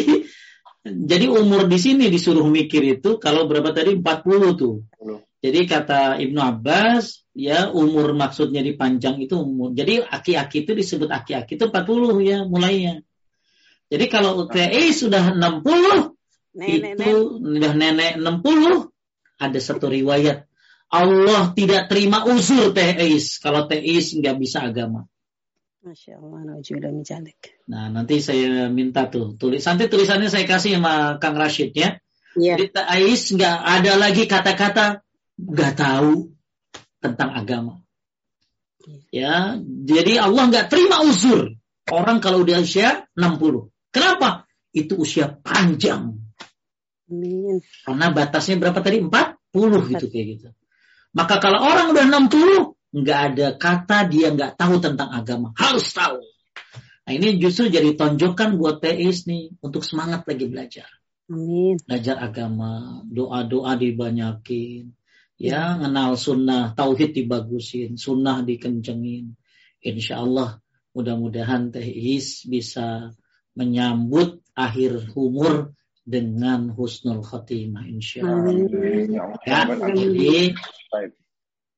jadi umur di sini disuruh mikir itu kalau berapa tadi 40 tuh. 40. Jadi kata Ibnu Abbas, ya umur maksudnya dipanjang itu umur. Jadi aki-aki itu disebut aki-aki itu 40 ya mulainya. Jadi kalau UTI sudah 60 nenek, itu sudah nenek 60 ada satu riwayat Allah tidak terima uzur teis kalau teis nggak bisa agama. Masya Allah. Nah, nanti saya minta tuh tulis. Nanti tulisannya saya kasih sama Kang Rashid ya. Iya. Jadi teis nggak ada lagi kata-kata nggak tahu tentang agama. Ya, jadi Allah nggak terima uzur orang kalau udah usia 60. Kenapa? Itu usia panjang. Amin. Karena batasnya berapa tadi? 40 gitu kayak gitu. Maka kalau orang udah 60, nggak ada kata dia nggak tahu tentang agama. Harus tahu. Nah ini justru jadi tonjokan buat teis nih untuk semangat lagi belajar. Amin. Belajar agama, doa-doa dibanyakin. Ya, kenal sunnah, tauhid dibagusin, sunnah dikencengin. Insya Allah mudah-mudahan teis bisa menyambut akhir umur dengan husnul khotimah insya Allah. Ya, jadi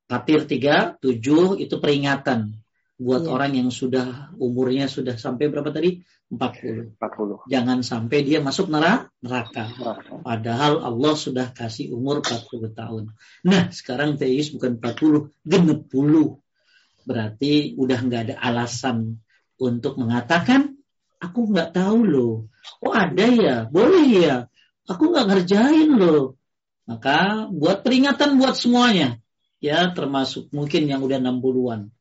Fatir 3, 7 itu peringatan buat ya. orang yang sudah umurnya sudah sampai berapa tadi? 40. 40. Jangan sampai dia masuk neraka. neraka. Padahal Allah sudah kasih umur 40 tahun. Nah, sekarang teis bukan 40, genep puluh. Berarti udah nggak ada alasan untuk mengatakan aku nggak tahu loh. Oh ada ya, boleh ya. Aku nggak ngerjain loh. Maka buat peringatan buat semuanya. Ya termasuk mungkin yang udah 60-an.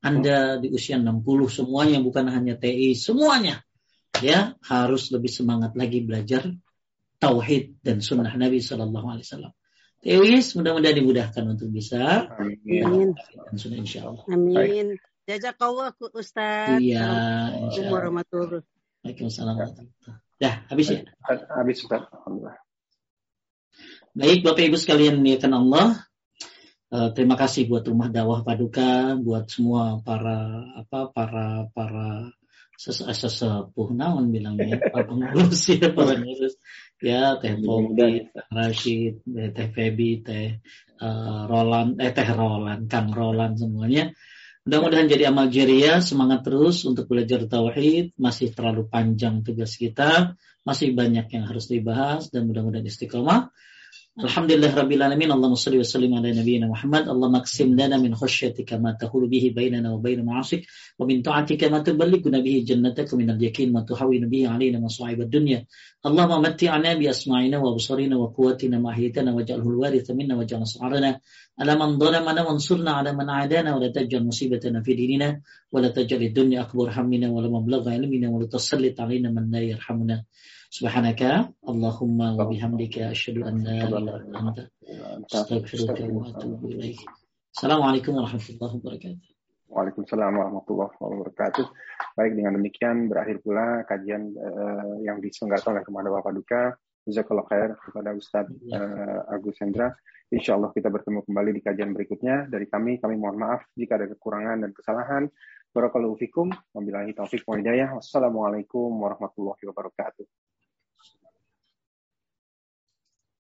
Anda di usia 60 semuanya bukan hanya TI, semuanya. Ya harus lebih semangat lagi belajar tauhid dan sunnah Nabi Shallallahu Alaihi Wasallam. Tewis mudah-mudahan dimudahkan untuk bisa. Amin. Dan sunnah insya Allah. Amin. Jazakallah Ustaz. Iya. Assalamualaikum warahmatullahi Waalaikumsalam Dah, habis ya? Habis Ustaz. Alhamdulillah. Baik, Bapak Ibu sekalian kan Allah. Uh, terima kasih buat rumah dakwah paduka, buat semua para apa para para sesepuh naon bilangnya para pengurus ya para pengurus ya teh Bobby, teh Rashid, teh Febi, teh uh, Roland, eh teh Roland, Kang Roland semuanya. Mudah-mudahan jadi amal jariah, semangat terus untuk belajar tauhid. Masih terlalu panjang tugas kita, masih banyak yang harus dibahas dan mudah-mudahan istiqomah. Alhamdulillah Rabbil Alamin. Allahumma salli wa sallim ala nabiyyina Muhammad. Allahumma aksim lana min khusyatika ma tahulu bihi bainana wa baina ma'asik. Wa min ta'atika ma tuballighuna bihi jannataka min al-yakin ma tuhawinu bihi alaina masa'ib ad-dunya. Allahumma matti'ana bi asma'ina wa absarina wa quwwatina ma ahyaytana waj'alhu al-waritha minna waj'al sa'arana ala man dhalamana wansurna ala man 'adana wa la taj'al musibatana fi dinina wa la taj'al ad-dunya akbar hammina wa la mablagha ilmina wa la tusallit alaina man la yarhamuna Subhanaka Allahumma wa bihamdika asyhadu an la ilaha illa anta astaghfiruka wa atubu ilaik. Assalamualaikum warahmatullahi wabarakatuh. Waalaikumsalam warahmatullahi wabarakatuh. Baik dengan demikian berakhir pula kajian uh, yang diselenggarakan oleh Ke mana Bapak Duka. Jazakallah khair kepada Ustadz uh, Agus Hendra. Insya Allah kita bertemu kembali di kajian berikutnya. Dari kami, kami mohon maaf jika ada kekurangan dan kesalahan. Barakallahu fikum. Wabillahi taufiq wa hidayah. Wassalamualaikum warahmatullahi wabarakatuh.